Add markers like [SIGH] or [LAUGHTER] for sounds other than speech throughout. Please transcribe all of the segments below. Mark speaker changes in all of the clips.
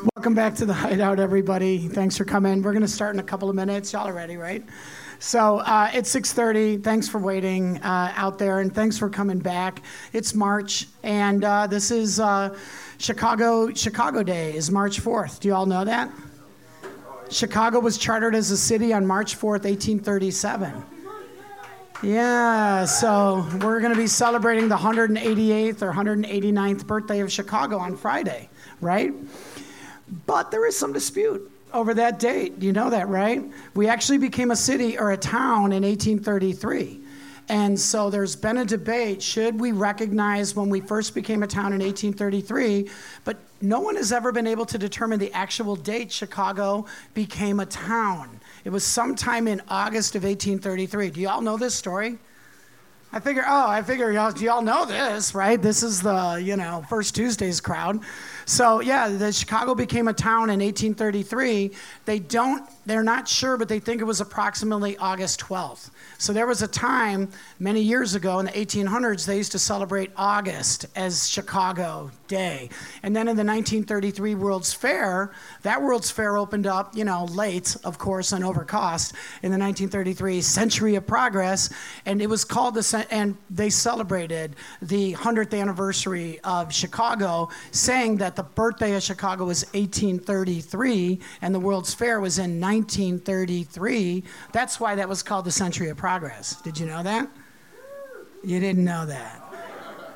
Speaker 1: Welcome back to the Hideout, everybody. Thanks for coming. We're going to start in a couple of minutes. Y'all are ready, right? So uh, it's 6:30. Thanks for waiting uh, out there, and thanks for coming back. It's March, and uh, this is uh, Chicago. Chicago Day is March 4th. Do you all know that? Chicago was chartered as a city on March 4th, 1837. Yeah, so we're going to be celebrating the 188th or 189th birthday of Chicago on Friday, right? But there is some dispute over that date. You know that, right? We actually became a city or a town in 1833. And so there's been a debate should we recognize when we first became a town in 1833? But no one has ever been able to determine the actual date Chicago became a town. It was sometime in August of 1833. Do you all know this story? I figure, oh, I figure y'all, y'all know this, right? This is the, you know, First Tuesdays crowd. So, yeah, the Chicago became a town in 1833. They don't, they're not sure, but they think it was approximately August 12th. So, there was a time many years ago in the 1800s, they used to celebrate August as Chicago Day. And then in the 1933 World's Fair, that World's Fair opened up, you know, late, of course, and over cost in the 1933 Century of Progress. And it was called the, and they celebrated the 100th anniversary of Chicago, saying that the birthday of Chicago was 1833 and the World's Fair was in 1933. That's why that was called the Century of Progress. Did you know that? You didn't know that.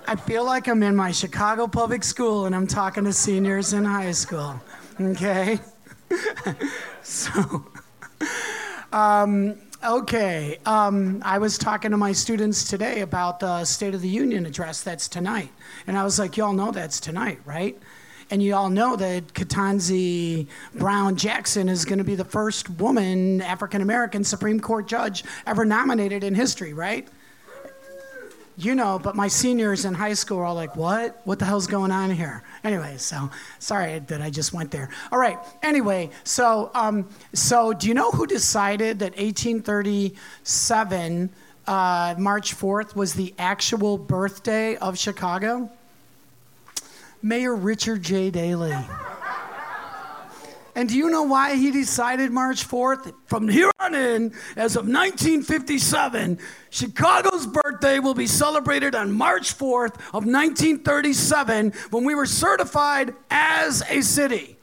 Speaker 1: I feel like I'm in my Chicago public school and I'm talking to seniors in high school. Okay? [LAUGHS] so, um, okay. Um, I was talking to my students today about the State of the Union address that's tonight. And I was like, y'all know that's tonight, right? And you all know that Ketanji Brown Jackson is going to be the first woman, African American Supreme Court judge ever nominated in history, right? You know, but my seniors in high school are all like, what? What the hell's going on here? Anyway, so sorry that I just went there. All right. Anyway, so um, so do you know who decided that 1837 uh, March 4th was the actual birthday of Chicago? Mayor Richard J. Daley. And do you know why he decided March 4th? From here on in, as of 1957, Chicago's birthday will be celebrated on March 4th of 1937 when we were certified as a city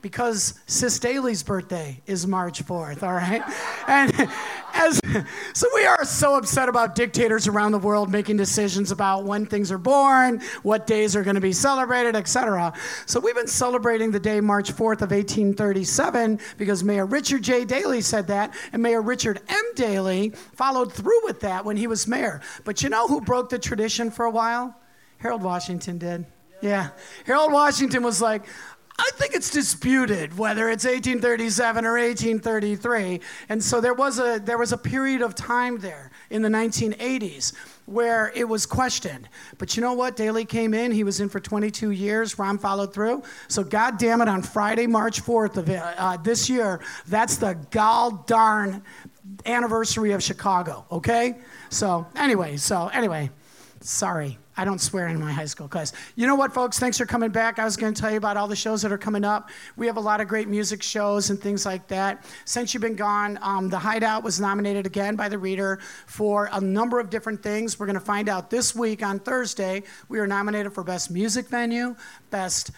Speaker 1: because Sis Daley's birthday is March 4th, all right? And as [LAUGHS] so we are so upset about dictators around the world making decisions about when things are born, what days are going to be celebrated, etc. So we've been celebrating the day March 4th of 1837 because Mayor Richard J. Daley said that and Mayor Richard M. Daley followed through with that when he was mayor. But you know who broke the tradition for a while? Harold Washington did. Yeah. Harold Washington was like, I think it's disputed whether it's 1837 or 1833. And so there was a there was a period of time there in the 1980s where it was questioned. But you know what? Daley came in. He was in for 22 years. Rahm followed through. So God damn it, on Friday, March 4th of uh, this year, that's the gall darn anniversary of Chicago. Okay. So anyway, so anyway, sorry. I don't swear in my high school class. You know what, folks? Thanks for coming back. I was going to tell you about all the shows that are coming up. We have a lot of great music shows and things like that. Since you've been gone, um, The Hideout was nominated again by the Reader for a number of different things. We're going to find out this week on Thursday. We are nominated for Best Music Venue, Best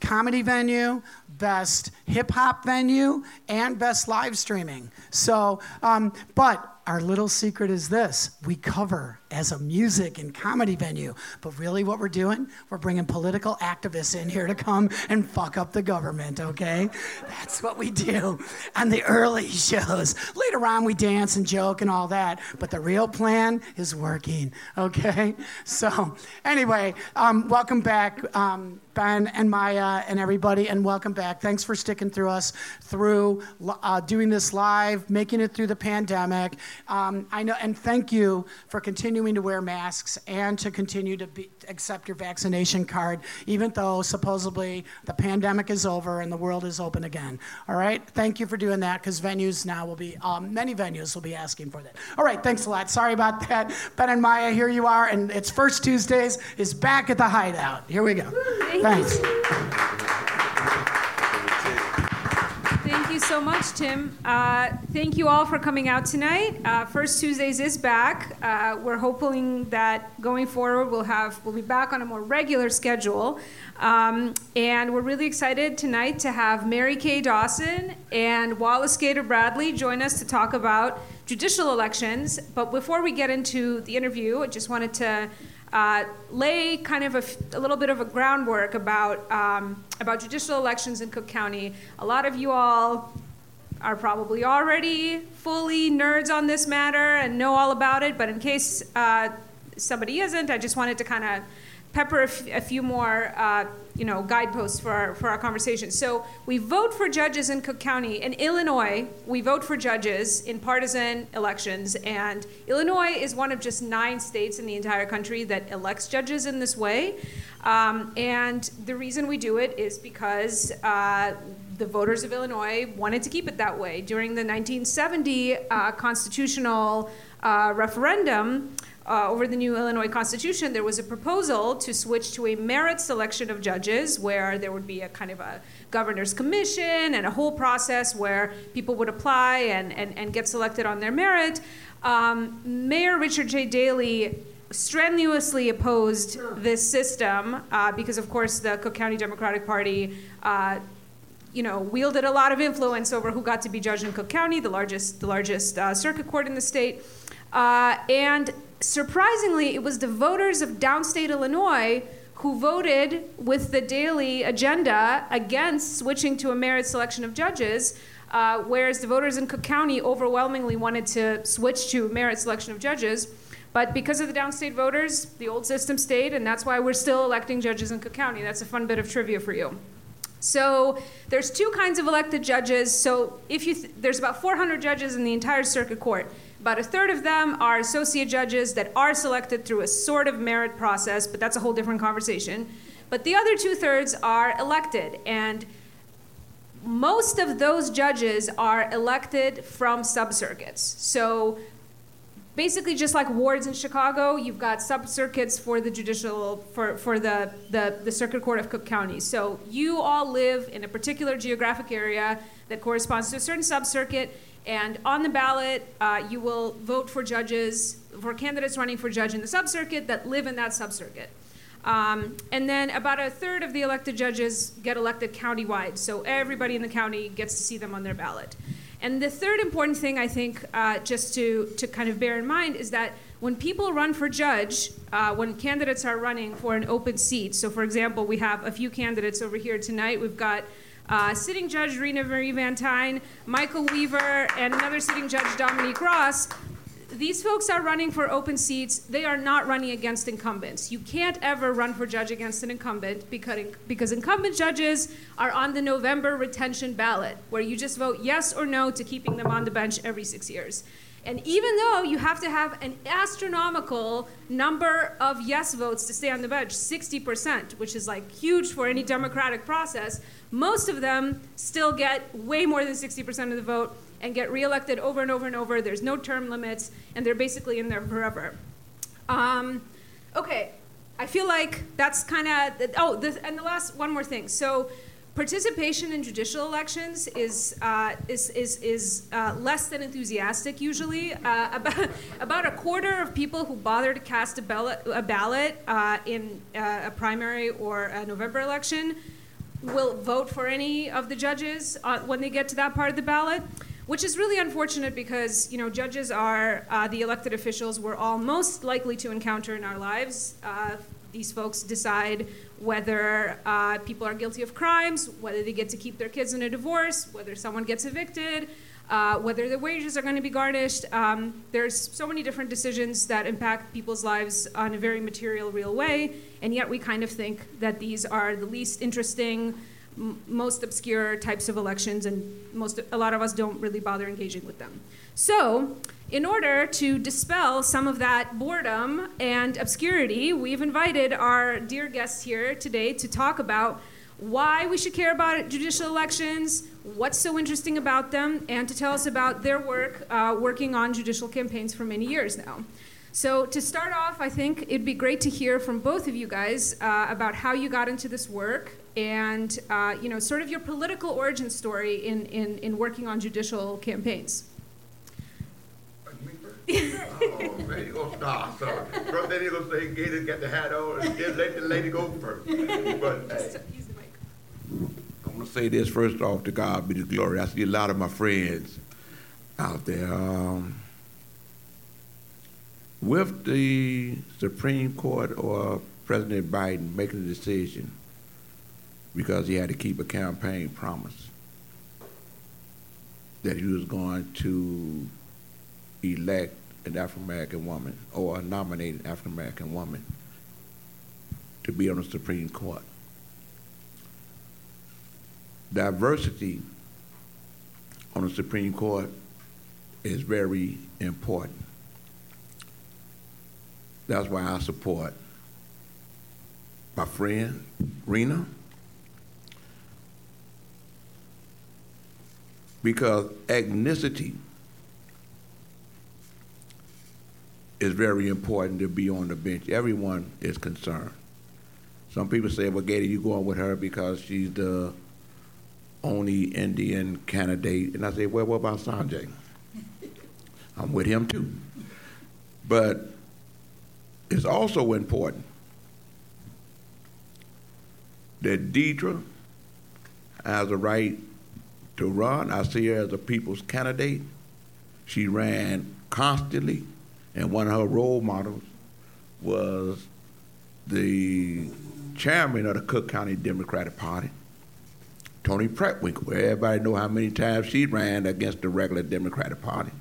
Speaker 1: comedy venue, best hip hop venue, and best live streaming. So, um, but our little secret is this we cover as a music and comedy venue. But really, what we're doing, we're bringing political activists in here to come and fuck up the government, okay? That's what we do on the early [LAUGHS] shows. Later on, we dance and joke and all that. But the real plan is working, okay? So, anyway, um, welcome back. Um, Ben and Maya and everybody, and welcome back. Thanks for sticking through us through uh, doing this live, making it through the pandemic. Um, I know, and thank you for continuing to wear masks and to continue to be, accept your vaccination card, even though supposedly the pandemic is over and the world is open again. All right, thank you for doing that because venues now will be, um, many venues will be asking for that. All right, thanks a lot. Sorry about that. Ben and Maya, here you are, and it's First Tuesdays is back at the Hideout. Here we go. Thanks.
Speaker 2: Thank you so much, Tim. Uh, thank you all for coming out tonight. Uh, First Tuesdays is back. Uh, we're hoping that going forward we'll have we'll be back on a more regular schedule, um, and we're really excited tonight to have Mary Kay Norton and Wallace Gator Bradley join us to talk about judicial elections. But before we get into the interview, I just wanted to uh, lay kind of a, a, little bit of a groundwork about, um, about judicial elections in Cook County. A lot of you all are probably already fully nerds on this matter and know all about it, but in case uh, somebody isn't, I just wanted to kind of pepper a, f- a few more uh, you know, guideposts for our, for our conversation. So we vote for judges in Cook County. In Illinois, we vote for judges in partisan elections, and Illinois is one of just nine states in the entire country that elects judges in this way. Um, and the reason we do it is because uh, the voters of Illinois wanted to keep it that way. During the 1970 uh, constitutional uh, referendum, uh, over the new Illinois Constitution, there was a proposal to switch to a merit selection of judges, where there would be a kind of a governor's commission and a whole process where people would apply and, and, and get selected on their merit. Um, Mayor Richard J. Daley strenuously opposed this system uh, because, of course, the Cook County Democratic Party. Uh, you know, wielded a lot of influence over who got to be judge in Cook County, the largest, the largest uh, circuit court in the state. Uh, and surprisingly, it was the voters of downstate Illinois who voted with the Daley agenda against switching to a merit selection of judges, uh, whereas the voters in Cook County overwhelmingly wanted to switch to merit selection of judges. But because of the downstate voters, the old system stayed, and that's why we're still electing judges in Cook County. That's a fun bit of trivia for you. So there's two kinds of elected judges. So if you th- there's about 400 judges in the entire circuit court. About a third of them are associate judges that are selected through a sort of merit process, but that's a whole different conversation. But the other two thirds are elected, and most of those judges are elected from subcircuits. So basically just like wards in Chicago, you've got sub-circuits for the judicial for, for the, the, the circuit court of Cook County. So you all live in a particular geographic area that corresponds to a certain sub-circuit and on the ballot, uh, you will vote for judges, for candidates running for judge in the subcircuit that live in that subcircuit. Um, and then about a third of the elected judges get elected countywide, so everybody in the county gets to see them on their ballot. And the third important thing I think, uh, just to, to kind of bear in mind, is that when people run for judge, uh, when candidates are running for an open seat, so for example, we have a few candidates over here tonight. We've got uh, sitting Judge Rena Marie Van Tine, Michael Weaver, and another sitting Judge Dominique Ross. These folks are running for open seats. They are not running against incumbents. You can't ever run for judge against an incumbent because, because incumbent judges are on the November retention ballot, where you just vote yes or no to keeping them on the bench every six years. And even though you have to have an astronomical number of yes votes to stay on the bench, 60%, which is like huge for any democratic process, most of them still get way more than 60% of the vote and get reelected over and over and over. There's no term limits, and they're basically in there forever. Um, okay, I feel like that's kind of, oh, this, and the last, one more thing. So, participation in judicial elections is uh, is is, is uh, less than enthusiastic usually. Uh, about about a quarter of people who bother to cast a ballot, a ballot uh, in uh, a primary or a November election will vote for any of the judges uh, when they get to that part of the ballot. which is really unfortunate because you know judges are the elected officials we're all most likely to encounter in our lives. These folks decide whether uh, people are guilty of crimes, whether they get to keep their kids in a divorce, whether someone gets evicted, uh, whether their wages are going to be garnished. Um, there's so many different decisions that impact people's lives on a very material, real way, and yet we kind of think that these are the least interesting, most obscure types of elections, and most a lot of us don't really bother engaging with them. So, in order to dispel some of that boredom and obscurity, we've invited our dear guests here today to talk about why we should care about judicial elections, what's so interesting about them, and to tell us about their work uh, working on judicial campaigns for many years now. So, to start off, I think it'd be great to hear from both of you guys uh, about how you got into this work and, uh, you know, sort of your political origin story in, in, in working on judicial campaigns.
Speaker 3: Oh, man, you gonna start. So first thing you gonna say, Gator get the hat on, and then let the lady go first. But hey, I want to say this first off. To God be the glory. I see a lot of my friends out there. Um, with the Supreme Court or President Biden making a decision because he had to keep a campaign promise that he was going to elect an African American woman or a nominated African American woman to be on the Supreme Court. Diversity on the Supreme Court is very important. That's why I support my friend Rena because ethnicity is very important to be on the bench. Everyone is concerned. Some people say, well, Gator, you going with her because she's the only Indian candidate. And I say, well, what about Sanjay? [LAUGHS] I'm with him too. But it's also important that Deidre has a right to run. I see her as a people's candidate. She ran constantly and one of her role models was the chairman of the Cook County Democratic Party, Toni Preckwinkle. Everybody know how many times she ran against the regular Democratic Party.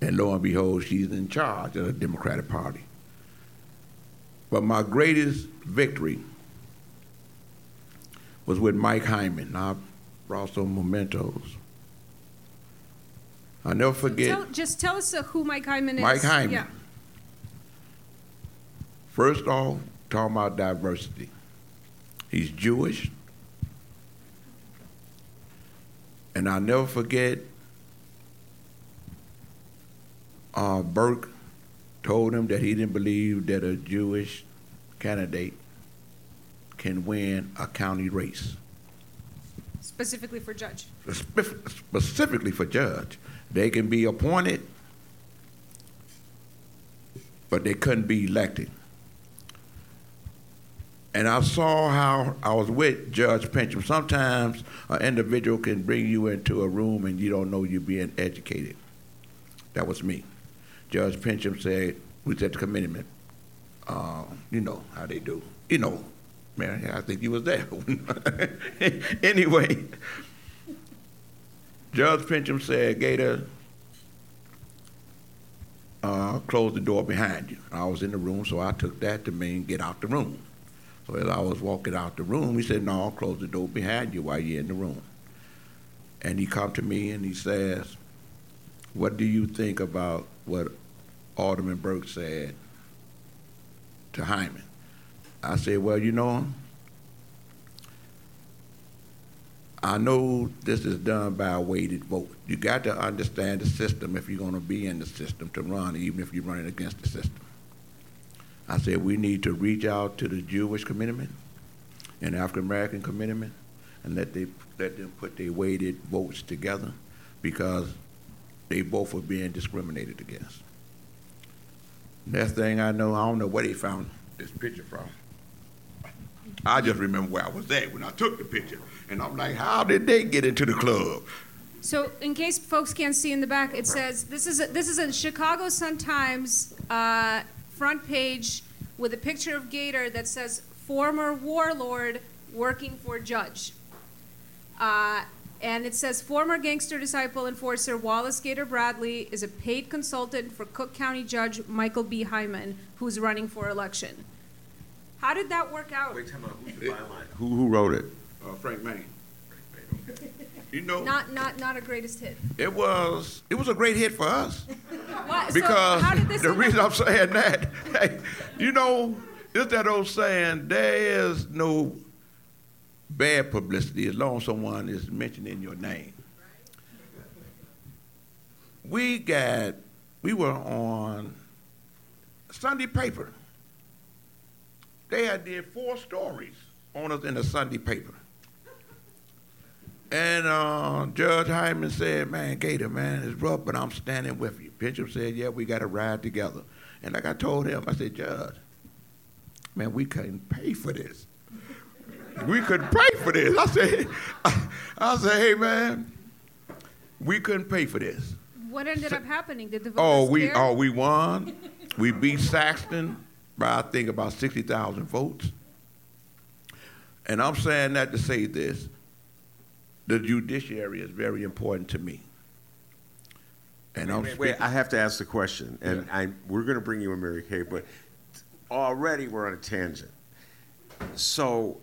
Speaker 3: And lo and behold, she's in charge of the Democratic Party. But my greatest victory was with Mike Hyman. I brought some mementos. I'll never forget.
Speaker 2: Tell, just tell us uh, who Mike Hyman is.
Speaker 3: Mike Hyman.
Speaker 2: Yeah.
Speaker 3: First off, talking about diversity. He's Jewish. And I'll never forget uh, Burke told him that he didn't believe that a Jewish candidate can win a county race.
Speaker 2: Specifically for judge.
Speaker 3: Specifically for judge. They can be appointed, but they couldn't be elected. And I saw how I was with Judge Pincham. Sometimes an individual can bring you into a room and you don't know you're being educated. That was me. Judge Pincham said, we said the commitment. Uh, you know how they do. You know, man, I think you was there. [LAUGHS] anyway, Judge Pincham said, Gator, uh, close the door behind you. I was in the room, so I took that to mean get out the room. So as I was walking out the room, he said, no, close the door behind you while you're in the room. And he come to me and he says, what do you think about what Alderman Burke said to Hyman? I said, well, you know, I know this is done by a weighted vote. You got to understand the system if you're going to be in the system to run, even if you're running against the system. I said we need to reach out to the Jewish commitment and African American commitment and let they let them put their weighted votes together because they both are being discriminated against. Next thing I know, I don't know where they found this picture from. I just remember where I was at when I took the picture. And I'm like, how did they get into the club?
Speaker 2: So, in case folks can't see in the back, it says this is a, this is a Chicago Sun Times uh, front page with a picture of Gator that says "former warlord working for judge," uh, and it says former gangster disciple enforcer Wallace Gator Bradley is a paid consultant for Cook County Judge Michael B. Hyman, who's running for election. How did that work out?
Speaker 4: Wait, time out. Who's the byline? Who, who wrote it?
Speaker 3: Uh, Frank Main. [LAUGHS] You know,
Speaker 2: Not not not a greatest hit.
Speaker 3: it was it was a great hit for us. [LAUGHS]
Speaker 2: What?
Speaker 3: Because
Speaker 2: so how did this
Speaker 3: the
Speaker 2: end up-
Speaker 3: reason I'm saying that, [LAUGHS] hey, you know, it's that old saying, there is no bad publicity as long as someone is mentioning your name. We got, we were on Sunday paper. They had did four stories on us in the Sunday paper. And uh, Judge Hyman said, man, Gator, man, it's rough, but I'm standing with you. Bishop said, yeah, we got to ride together. And like I told him, I said, Judge, man, we couldn't pay for this. We couldn't pay for this. I said, [LAUGHS] I said, hey, man, we couldn't pay for this.
Speaker 2: What ended up happening? Did the
Speaker 3: Oh, we
Speaker 2: care?
Speaker 3: oh we won. we beat Saxton by I think about sixty thousand votes. And I'm saying that to say this: the judiciary is very important to me. And I'm
Speaker 4: Wait, wait, I have to ask the question, and
Speaker 3: Yeah.
Speaker 4: I, we're going to bring you in, Mary Kay, but already we're on a tangent. So,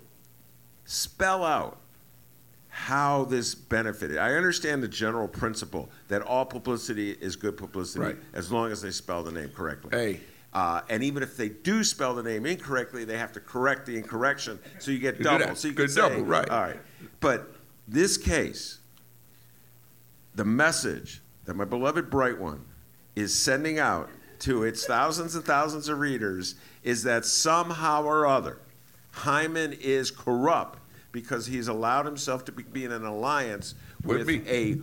Speaker 4: spell out how this benefited. I understand the general principle that all publicity is good publicity
Speaker 3: Right.
Speaker 4: as long as they spell the name correctly.
Speaker 3: Hey.
Speaker 4: Uh, and even if they do spell the name incorrectly, they have to correct the incorrection, so you get double. So you say,
Speaker 3: double, right.
Speaker 4: All right, but this case, the message that my beloved Bright One is sending out to its thousands and thousands of readers is that somehow or other, Hyman is corrupt because he's allowed himself to be, be in an alliance
Speaker 3: With
Speaker 4: with a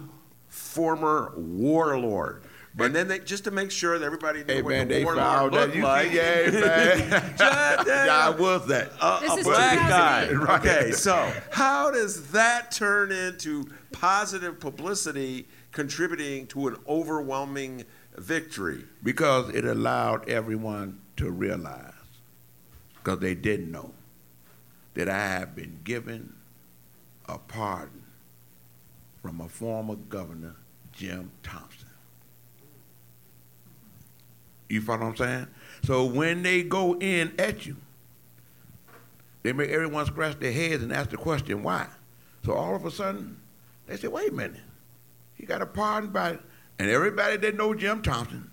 Speaker 4: former warlord. And then they just to make sure that everybody knew
Speaker 3: Hey
Speaker 4: what
Speaker 3: man,
Speaker 4: the
Speaker 3: they
Speaker 4: warlord
Speaker 3: found that
Speaker 4: like.
Speaker 3: see, yeah, man. [LAUGHS] [LAUGHS]
Speaker 4: John Daniel.
Speaker 3: yeah, I was that.
Speaker 2: Uh,
Speaker 4: a,
Speaker 2: a
Speaker 4: black guy. [LAUGHS]
Speaker 3: Right.
Speaker 4: Okay, so how does that turn into positive publicity contributing to an overwhelming victory?
Speaker 3: because it allowed everyone to realize, because they didn't know, that I have been given a pardon from a former governor, Jim Thompson. You follow what I'm saying? So when they go in at you, they make everyone scratch their heads and ask the question, why? So all of a sudden, they say, wait a minute. He got a pardon by, and everybody that know Jim Thompson,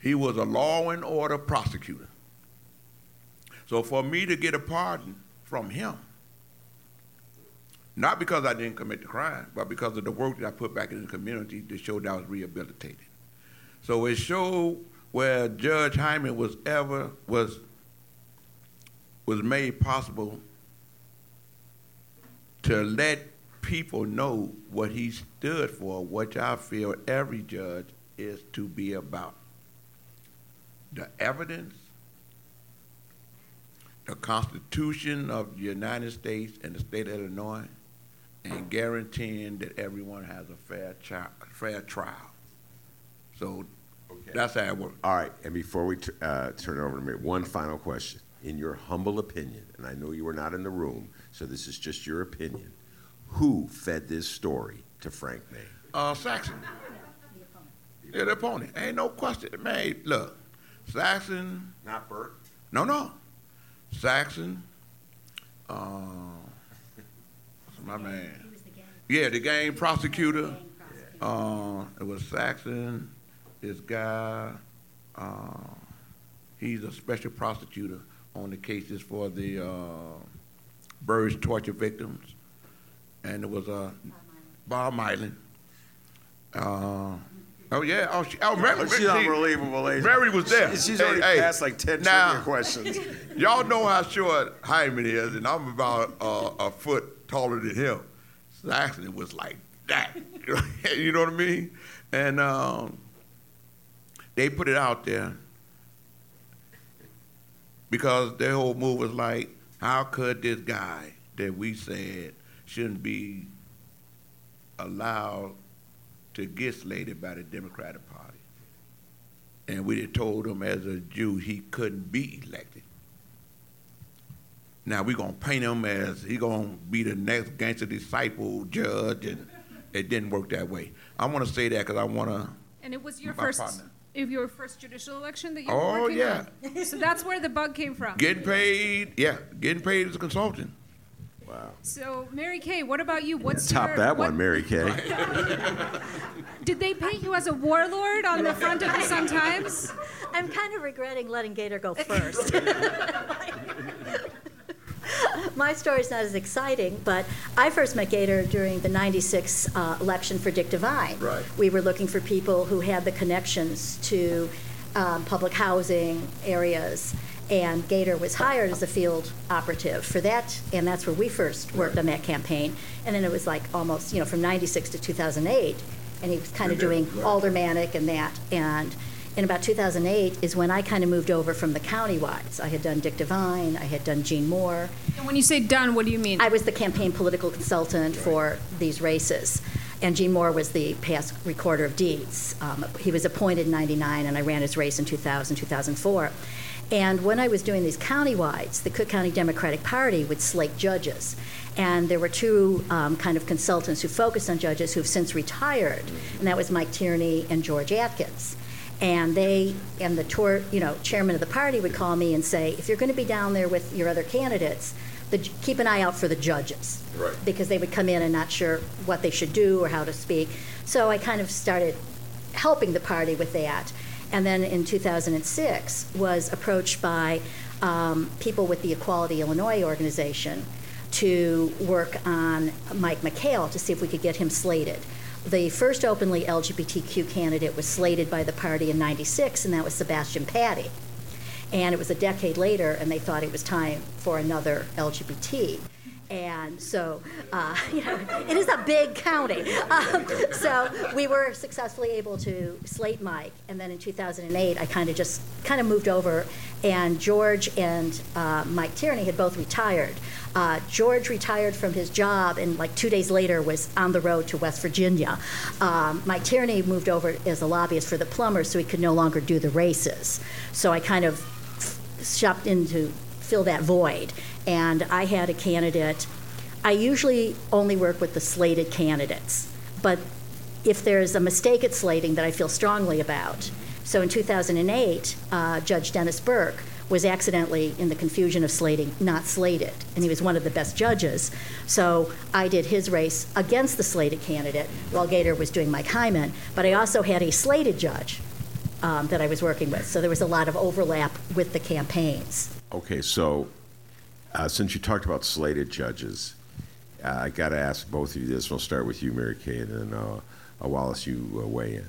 Speaker 3: he was a law and order prosecutor. So for me to get a pardon from him, not because I didn't commit the crime, but because of the work that I put back in the community to show that I was rehabilitated. So it showed where Judge Hyman was ever was was made possible to let people know what he stood for, which I feel every judge is to be about. The evidence, the Constitution of the United States and the state of Illinois, and guaranteeing that everyone has a fair, fair trial. So that's how it works.
Speaker 4: All right, and before we t- uh, turn it over to me, one final question. In your humble opinion, and I know you were not in the room, so this is just your opinion, who fed this story to Frank Main?
Speaker 3: Uh, Saxon. Yeah, the opponent. Ain't no question. Man, look, Saxon,
Speaker 4: Not Bert.
Speaker 3: no, no. Saxon, uh, my man? Yeah, the game prosecutor. Uh, it was Saxon, this guy, uh, he's a special prosecutor on the cases for the uh, Burge torture victims. And it was uh, Bob Mylan. Uh, oh, yeah. Oh, she, oh Mary,
Speaker 4: Oh, she's
Speaker 3: see,
Speaker 4: unbelievable, ladies.
Speaker 3: Mary was there.
Speaker 4: She- she's
Speaker 3: Hey,
Speaker 4: already
Speaker 3: hey,
Speaker 4: passed like 10
Speaker 3: now-
Speaker 4: questions. [LAUGHS]
Speaker 3: Y'all know how short Hyman is, and I'm about uh, a foot taller than him. Saxon was like that. [LAUGHS] you know what I mean? And um, they put it out there because their whole move was like, how could this guy that we said shouldn't be allowed to get slated by the Democratic Party. And we had told him as a Jew he couldn't be elected. Now we're gonna paint him as he gonna be the next gangster disciple judge, and it didn't work that way. I want to say that because I want to.
Speaker 2: And it was your first,
Speaker 3: partner.
Speaker 2: If your first judicial election that you were
Speaker 3: Oh,
Speaker 2: working
Speaker 3: yeah.
Speaker 2: on. So that's where the bug came from.
Speaker 3: Getting paid, yeah, getting paid as a consultant.
Speaker 4: Wow.
Speaker 2: So Mary Kay, what about you? What's
Speaker 4: Top
Speaker 2: your,
Speaker 4: that
Speaker 2: what-
Speaker 4: one, Mary Kay. [LAUGHS]
Speaker 2: Did they paint you as a warlord on the front of the Sun Times?
Speaker 5: I'm kind of regretting letting Gator go [LAUGHS] first. [LAUGHS] [LAUGHS] My story's not as exciting, but I first met Gator during the 96 uh, election for Dick Devine.
Speaker 3: Right.
Speaker 5: We were looking for people who had the connections to um, public housing areas, and Gator was hired as a field operative for that, and that's where we first worked on that campaign. And then it was like almost, you know, from 96 to 2008, and he was kind of doing aldermanic and that. And in about 2008 is when I kind of moved over from the county-wides. I had done Dick Devine, I had done Gene Moore.
Speaker 2: And when you say done, what do you mean?
Speaker 5: I was the campaign political consultant for these races. And Gene Moore was the past recorder of deeds. Um, he was appointed in 99, and I ran his race in 2000, 2004. And when I was doing these county-wides, the Cook County Democratic Party would slate judges. And there were two um, kind of consultants who focused on judges who've since retired, and that was Mike Tierney and George Atkins. And they and the tour, you know, chairman of the party would call me and say, if you're going to be down there with your other candidates, the, keep an eye out for the judges,
Speaker 3: Right.
Speaker 5: because they would come in and not sure what they should do or how to speak. So I kind of started helping the party with that. And then in 2006 was approached by um, people with the Equality Illinois organization to work on Mike McHale to see if we could get him slated. The first openly LGBTQ candidate was slated by the party in 96, and that was Sebastian Patti. And it was a decade later, and they thought it was time for another LGBT. And so, uh, [LAUGHS] you know, it is a big county. Um, so we were successfully able to slate Mike. And then in 2008, I kind of just kind of moved over, and George and uh, Mike Tierney had both retired. Uh, George retired from his job, and like two days later was on the road to West Virginia. Um, Mike Tierney moved over as a lobbyist for the plumbers, so he could no longer do the races. So I kind of shopped in to fill that void. And I had a candidate. I usually only work with the slated candidates, but if there's a mistake at slating that I feel strongly about, so in 2008, uh, Judge Dennis Burke was accidentally, in the confusion of slating, not slated, and he was one of the best judges. So I did his race against the slated candidate while Gator was doing Mike Hyman, but I also had a slated judge um, that I was working with. So there was a lot of overlap with the campaigns.
Speaker 4: Okay, so uh, since you talked about slated judges, uh, I got to ask both of you this. We'll start with you, Mary Kay, and then uh, uh, Wallace, you uh, weigh in.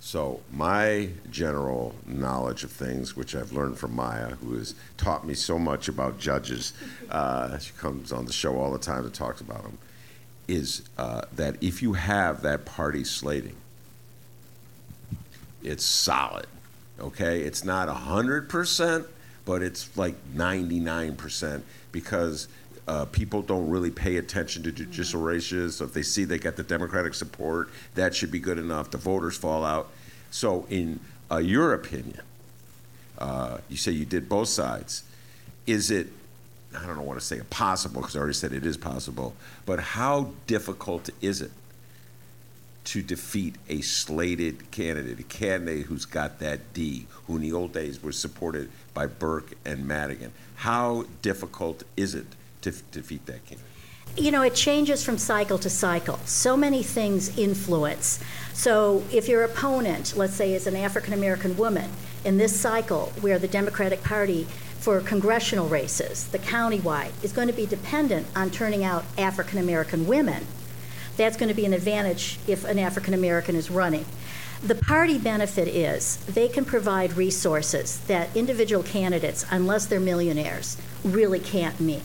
Speaker 4: So, my general knowledge of things, which I've learned from Maya, who has taught me so much about judges, uh, [LAUGHS] she comes on the show all the time and talks about them, is that if you have that party slating, it's solid. Okay, it's not hundred percent, but it's like ninety-nine percent because uh, people don't really pay attention to judicial races. So if they see they got the Democratic support, that should be good enough. The voters fall out. So, in uh, your opinion, uh, you say you did both sides. Is it? I don't want to say impossible because I already said it is possible. But how difficult is it to defeat a slated candidate, a candidate who's got that D, who in the old days was supported by Burke and Madigan. How difficult is it to f- defeat that candidate?
Speaker 5: You know, it changes from cycle to cycle. So many things influence. So, if your opponent, let's say, is an African American woman, in this cycle where the Democratic Party for congressional races, the countywide, is going to be dependent on turning out African American women, that's going to be an advantage if an African American is running. The party benefit is they can provide resources that individual candidates, unless they're millionaires, really can't meet.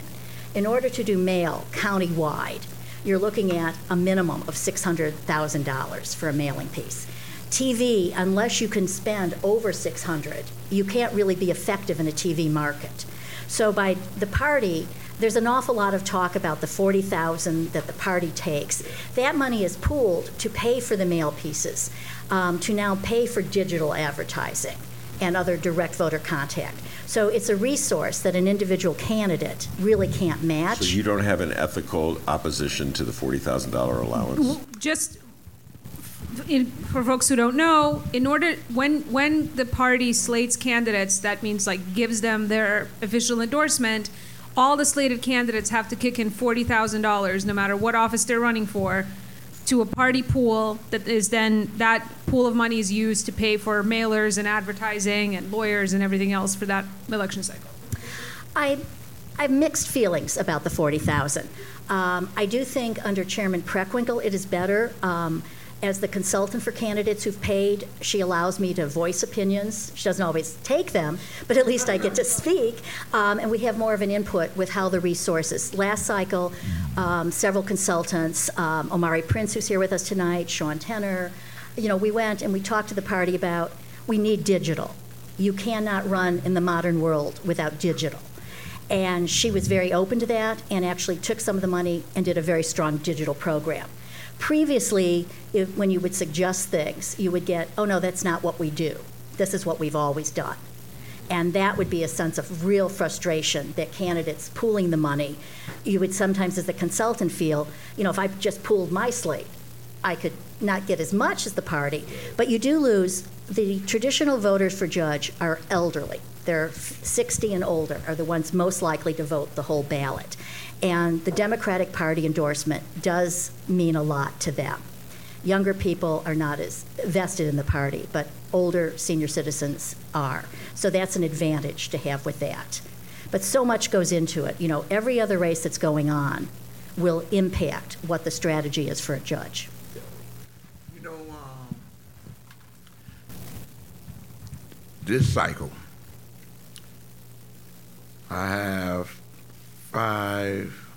Speaker 5: In order to do mail countywide, you're looking at a minimum of $600,000 for a mailing piece. TV, unless you can spend over 600, you can't really be effective in a TV market. So by the party, there's an awful lot of talk about the 40,000 that the party takes. That money is pooled to pay for the mail pieces, um, to now pay for digital advertising and other direct voter contact. So it's a resource that an individual candidate really can't match.
Speaker 4: So you don't have an ethical opposition to the $40,000 allowance?
Speaker 2: Just in, for folks who don't know, in order when when the party slates candidates, that means like gives them their official endorsement. All the slated candidates have to kick in forty thousand dollars, no matter what office they're running for, to a party pool that is then that pool of money is used to pay for mailers and advertising and lawyers and everything else for that election cycle.
Speaker 5: I, I have mixed feelings about the 40,000. Um, I do think under Chairman Preckwinkle it is better. Um, as the consultant for candidates who've paid, she allows me to voice opinions. She doesn't always take them, but at least I get to speak. Um, and we have more of an input with how the resources. Last cycle, um, several consultants, um, Omari Prince, who's here with us tonight, Sean Tenner, you know, we went and we talked to the party about we need digital. You cannot run in the modern world without digital. And she was very open to that and actually took some of the money and did a very strong digital program. Previously, if, when you would suggest things, you would get, oh no, that's not what we do. This is what we've always done. And that would be a sense of real frustration that candidates pooling the money, you would sometimes, as a consultant, feel, you know, if I just pooled my slate, I could not get as much as the party. But you do lose the traditional voters for judge are elderly. They're 60 and older, are the ones most likely to vote the whole ballot. And the Democratic Party endorsement does mean a lot to them. Younger people are not as vested in the party, but older senior citizens are. So that's an advantage to have with that. But so much goes into it. You know, every other race that's going on will impact what the strategy is for a judge.
Speaker 3: You know, um, this cycle, I have five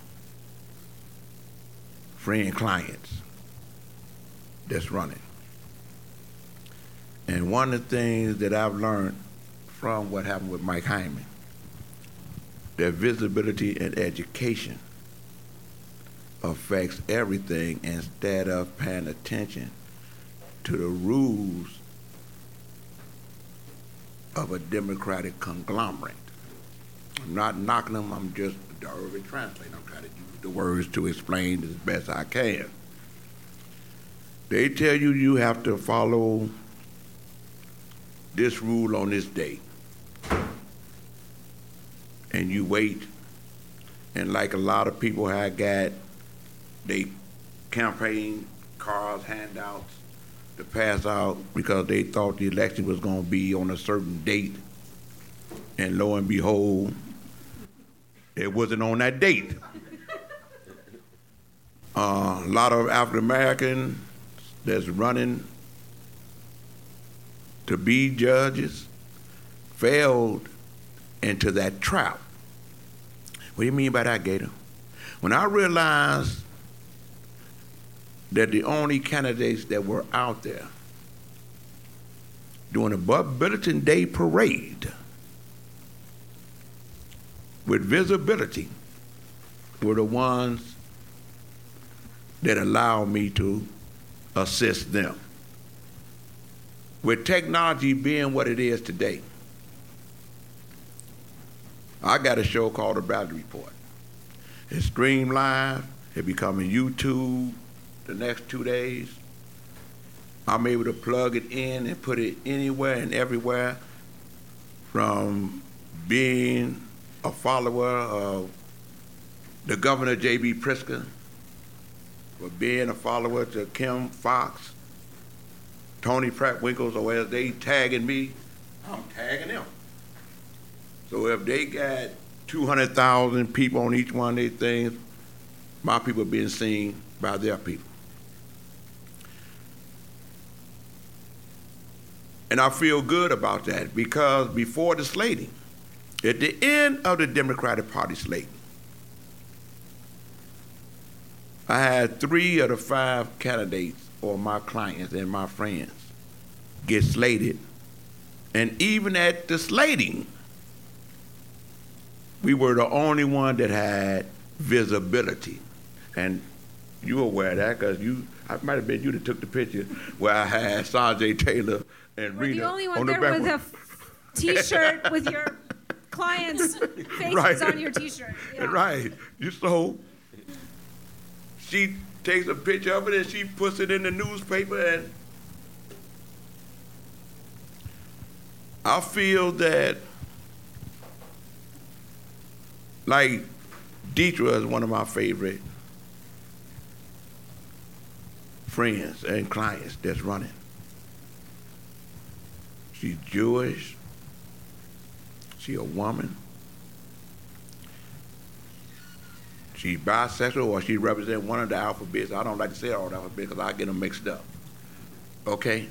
Speaker 3: friend clients that's running. And one of the things that I've learned from what happened with Mike Hyman, that visibility and education affects everything instead of paying attention to the rules of a democratic conglomerate. I'm not knocking them, I'm just Darby translating. I'm trying to use the words to explain as best I can. They tell you you have to follow this rule on this day. And you wait. And like a lot of people had got they campaign cards, handouts to pass out because they thought the election was going to be on a certain date. And lo and behold, it wasn't on that date. A lot of African Americans that's running to be judges failed into that trap. What do you mean by that, Gator? When I realized that the only candidates that were out there doing a Bud Billiken Day parade with visibility were the ones that allowed me to assist them. With technology being what it is today, I got a show called The Ballot Report. It's streamed live. It becoming YouTube the next two days. I'm able to plug it in and put it anywhere and everywhere from being a follower of the governor, J.B. Pritzker, for being a follower to Kim Foxx, Tony Pratt Winkles, or as they tagging me, I'm tagging them. So if they got 200,000 people on each one of these things, my people are being seen by their people. And I feel good about that because before the slating, at the end of the Democratic Party slate, I had three of the five candidates or my clients and my friends get slated. And even at the slating, we were the only one that had visibility. And you were aware of that because you, I might have been you that took the picture where I had Sanjay Tailor and
Speaker 2: We're
Speaker 3: Rita
Speaker 2: the only one
Speaker 3: on the
Speaker 2: there
Speaker 3: back.
Speaker 2: with a T-shirt with your [LAUGHS] clients' [LAUGHS] faces
Speaker 3: Right.
Speaker 2: on your T-shirt. [LAUGHS] Yeah.
Speaker 3: Right. You so she takes a picture of it and she puts it in the newspaper and I feel that like Deidre is one of my favorite friends and clients that's running. She's Jewish. She a woman. She bisexual or she represents one of the alphabets. I don't like to say all the alphabets because I get them mixed up. Okay?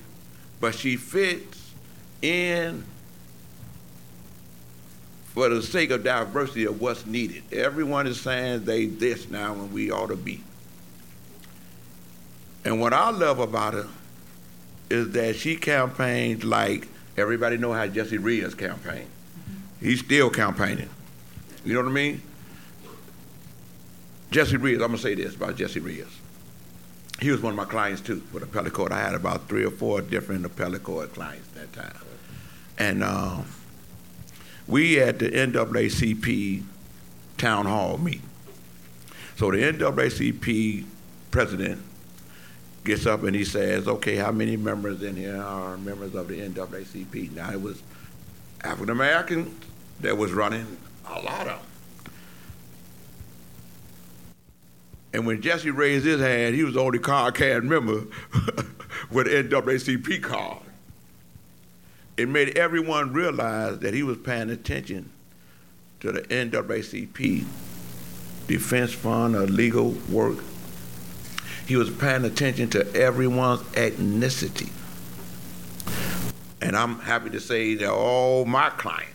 Speaker 3: But she fits in for the sake of diversity of what's needed. Everyone is saying they this now and we ought to be. And what I love about her is that she campaigns like everybody know how Jesse Reyes campaigned. He's still campaigning. You know what I mean? Jesse Reyes, I'm gonna say this about Jesse Reyes. He was one of my clients too with appellate court. I had about three or four different appellate court clients at that time. And um, we at the NAACP town hall meeting. So the NAACP president gets up and he says, okay, how many members in here are members of the NAACP? Now it was African Americans that was running, a lot of them. And when Jesse raised his hand, he was the only card carrying member [LAUGHS] with an NAACP card. It made everyone realize that he was paying attention to the NAACP defense fund or legal work. He was paying attention to everyone's ethnicity. And I'm happy to say that all my clients,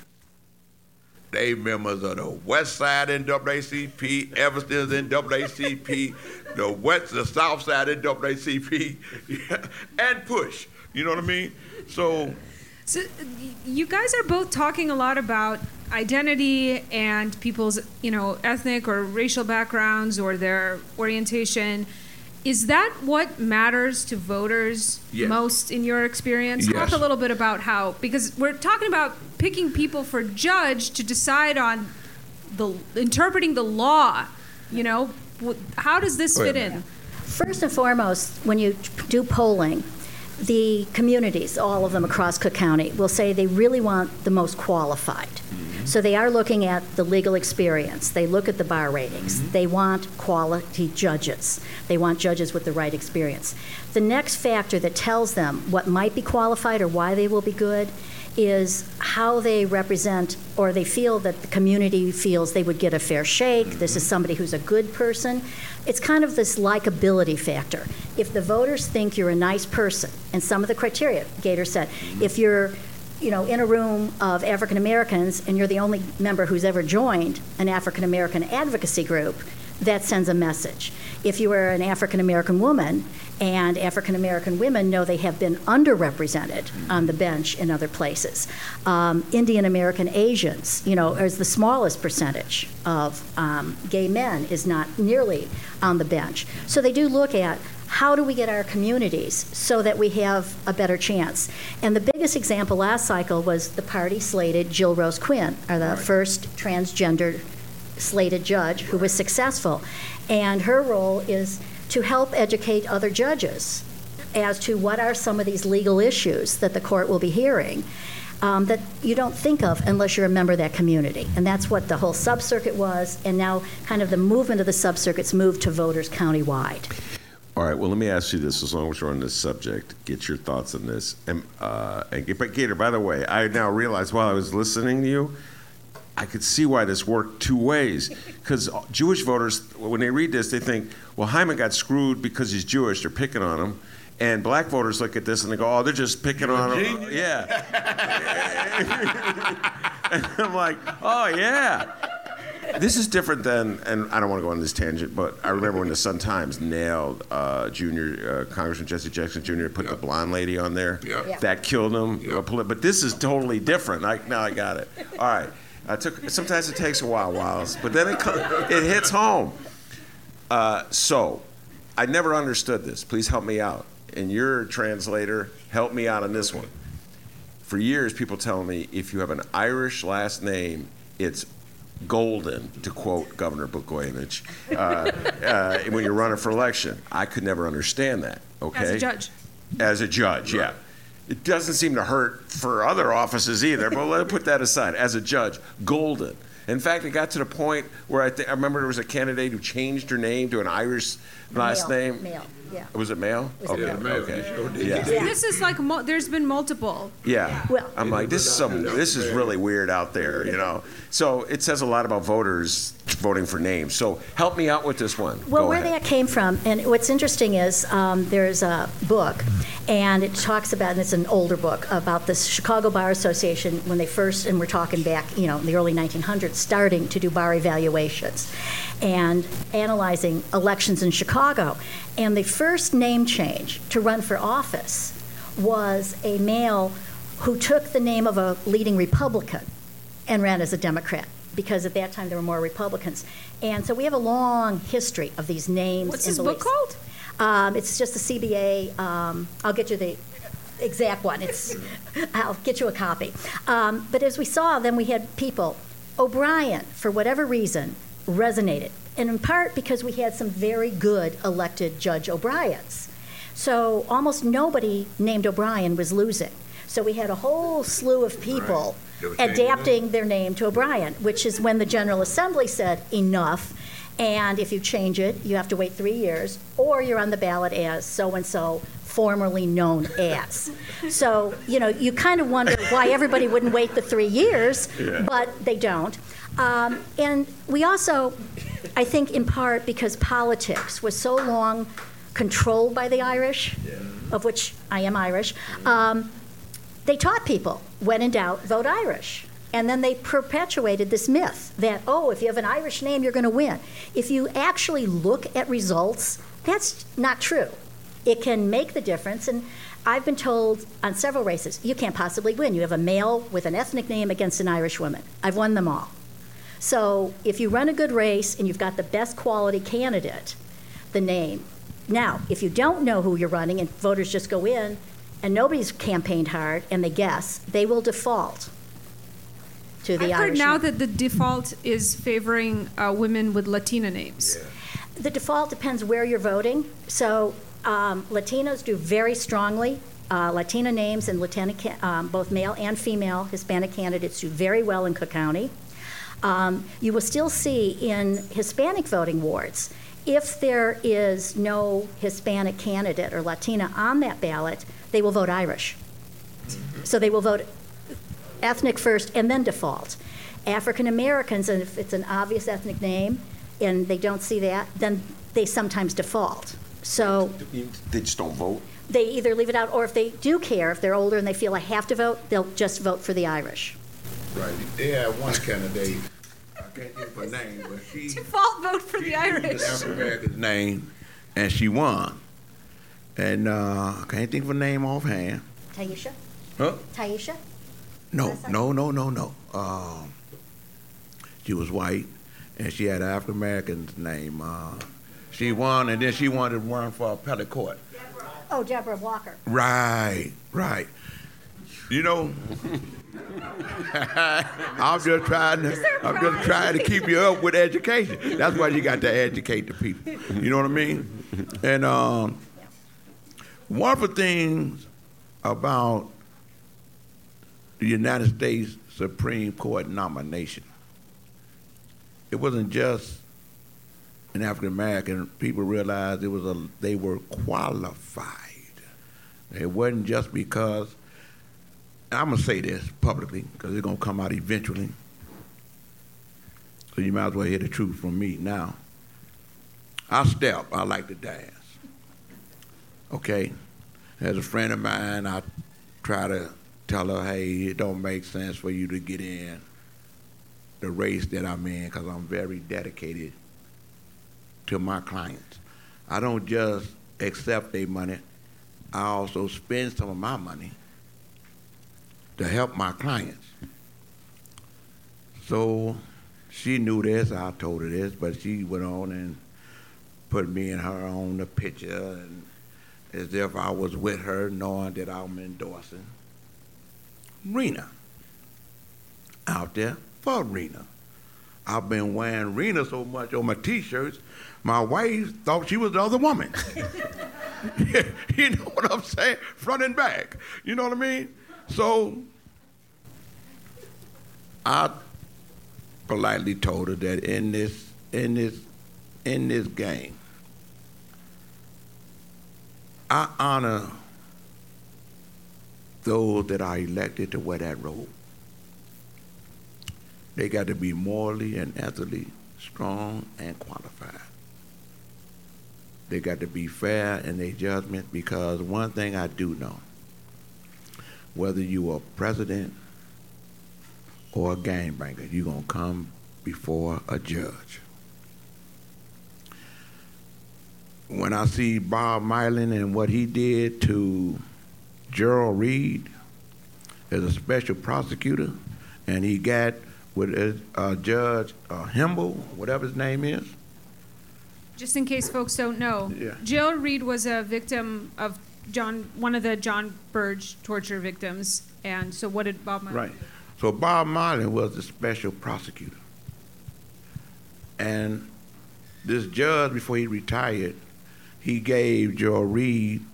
Speaker 3: they members of the West Side NAACP, Evanston's NAACP, the West, the South Side NAACP, [LAUGHS] and Push. You know what I mean? So
Speaker 2: So you guys are both talking a lot about identity and people's, you know, ethnic or racial backgrounds or their orientation. Is that what matters to voters
Speaker 3: Yes.
Speaker 2: most in your experience? Talk a little bit about how because we're talking about picking people for judge to decide on the interpreting the law, you know, how does this fit in?
Speaker 5: First and foremost, when you do polling, the communities, all of them across Cook County, will say they really want the most qualified. So they are looking at the legal experience. They look at the bar ratings. Mm-hmm. They want quality judges. They want judges with the right experience. The next factor that tells them what might be qualified or why they will be good is how they represent or they feel that the community feels they would get a fair shake. This is mm-hmm. somebody who's a good person. It's kind of this likability factor. If the voters think you're a nice person, and some of the criteria, Gator said, if you're you know, in a room of African Americans and you're the only member who's ever joined an African American advocacy group, that sends a message. If you are an African American woman and African American women know they have been underrepresented on the bench in other places, um, Indian American Asians, you know, is the smallest percentage of um, gay men is not nearly on the bench. So they do look at how do we get our communities so that we have a better chance? And the biggest example last cycle was the party slated Jill Rose Quinn, or the first transgender slated judge who was successful. And her role is to help educate other judges as to what are some of these legal issues that the court will be hearing um, that you don't think of unless you're a member of that community. And that's what the whole subcircuit was. And now, kind of the movement of the subcircuits moved to voters countywide.
Speaker 4: All right. Well, let me ask you this: as long as we're on this subject, get your thoughts on this. And, uh, and but Gator, by the way, I now realize while I was listening to you, I could see why this worked two ways. Because Jewish voters, when they read this, they think, "Well, Hyman got screwed because he's Jewish. They're picking on him." And black voters look at this and they go, "Oh, they're just picking on him." Yeah. [LAUGHS] and I'm like, "Oh yeah." This is different than, and I don't want to go on this tangent, but I remember when the Sun Times nailed uh, Junior uh, Congressman Jesse Jackson Jr. put the blonde lady on there.
Speaker 3: Yeah.
Speaker 5: Yeah.
Speaker 4: That killed him. Poli- But this is totally different. I, now I got it. [LAUGHS] All right. I took. Sometimes it takes a while, Wallace, but then it it hits home. Uh, so, I never understood this. Please help me out. And your translator, help me out on this one. For years, people tell me if you have an Irish last name, it's golden, to quote Governor Blagojevich, uh, uh, when you're running for election. I could never understand that. Okay.
Speaker 2: As a judge.
Speaker 4: As a judge, yeah. It doesn't seem to hurt for other offices either, but let's put that aside. As a judge, golden. In fact, it got to the point where I, th- I remember there was a candidate who changed her name to an Irish last
Speaker 5: Male,
Speaker 4: name.
Speaker 5: Male, yeah.
Speaker 4: Was it male?
Speaker 5: Was it
Speaker 4: okay,
Speaker 5: male?
Speaker 4: okay. Yeah.
Speaker 2: This is like mo- there's been multiple.
Speaker 4: Yeah.
Speaker 5: Well-
Speaker 4: I'm like, this is some, this is really weird out there, you know. So it says a lot about voters voting for names. So help me out with this one.
Speaker 5: Well,
Speaker 4: Go
Speaker 5: where
Speaker 4: ahead.
Speaker 5: that came from, and what's interesting is um, there's a book, and it talks about, and it's an older book, about the Chicago Bar Association when they first, and we're talking back, you know, in the early 1900s, starting to do bar evaluations and analyzing elections in Chicago. And the first name change to run for office was a male who took the name of a leading Republican and ran as a Democrat because at that time there were more Republicans. And so we have a long history of these names.
Speaker 2: What's this book called?
Speaker 5: Um, it's just the CBA. Um, I'll get you the exact one. It's. [LAUGHS] I'll get you a copy. Um, but as we saw, then we had people. O'Brien, for whatever reason, resonated, and in part because we had some very good elected Judge O'Briens. So almost nobody named O'Brien was losing. So we had a whole slew of people
Speaker 3: changing
Speaker 5: adapting their name to O'Brien, which is when the General Assembly said enough. And if you change it, you have to wait three years, or you're on the ballot as so and so, formerly known as. So, you know, you kind of wonder why everybody wouldn't wait the three years, but they don't. Um, and we also, I think in part because politics was so long controlled by the Irish, of which I am Irish, um, they taught people, when in doubt, vote Irish. And then they perpetuated this myth that, oh, if you have an Irish name, you're going to win. If you actually look at results, that's not true. It can make the difference. And I've been told on several races, you can't possibly win. You have a male with an ethnic name against an Irish woman. I've won them all. So if you run a good race and you've got the best quality candidate, the name. Now, if you don't know who you're running and voters just go in and nobody's campaigned hard and they guess, they will default to the
Speaker 2: I've heard
Speaker 5: Irish
Speaker 2: now
Speaker 5: name.
Speaker 2: that the default is favoring uh, women with Latina names. Yeah.
Speaker 5: The default depends where you're voting. So um, Latinos do very strongly. Uh, Latina names and Latina, um, both male and female Hispanic candidates do very well in Cook County. Um, you will still see in Hispanic voting wards, if there is no Hispanic candidate or Latina on that ballot, they will vote Irish. So they will vote ethnic first and then default. African Americans, and if it's an obvious ethnic name and they don't see that, then they sometimes default. So
Speaker 4: They just don't vote.
Speaker 5: they either leave it out, or if they do care, if they're older and they feel I have to vote, they'll just vote for the Irish.
Speaker 3: Right. They had one candidate, I can't think of her name, but she. [LAUGHS]
Speaker 2: Default vote for the Irish.
Speaker 3: African American's name, and she won. And uh, I can't think of her name offhand.
Speaker 5: Taisha?
Speaker 3: Huh?
Speaker 5: Taisha?
Speaker 3: No,
Speaker 5: That's
Speaker 3: no, no, no, no. Um, she was white, and she had an African American's name. Uh, she won, and then she wanted to run for appellate court.
Speaker 5: Oh, Deborah Walker.
Speaker 3: Right, right. You know, [LAUGHS] I'm just trying to, I'm just trying to keep you up with education. That's why you got to educate the people. You know what I mean? And um, one of the things about the United States Supreme Court nomination, it wasn't just an African American. People realized it was a they were qualified. It wasn't just because I'm gonna say this publicly because it's gonna come out eventually. So you might as well hear the truth from me now. I step. I like to dance. Okay, as a friend of mine, I try to tell her, hey, it don't make sense for you to get in the race that I'm in because I'm very dedicated to my clients. I don't just accept their money. I also spend some of my money to help my clients. So she knew this. I told her this, but she went on and put me and her on the picture, and as if I was with her, knowing that I'm endorsing Rena out there for Rena. I've been wearing Rena so much on my T-shirts, my wife thought she was the other woman. [LAUGHS] you know what I'm saying? Front and back. You know what I mean? So I politely told her that in this in this in this game, I honor those that are elected to wear that robe. They got to be morally and ethically strong and qualified. They got to be fair in their judgment because one thing I do know, whether you are president or a gangbanger, you're going to come before a judge. When I see Bob Milan and what he did to Gerald Reed as a special prosecutor, and he got with uh, Judge uh, Himble, whatever his name is,
Speaker 2: just in case folks don't know,
Speaker 3: Yeah.
Speaker 2: Jill Reed was a victim of John, one of the John Burge torture victims. And so, what did Bob? Milan
Speaker 3: Right. So Bob Marley was the special prosecutor. And this judge, before he retired, he gave Joe Reed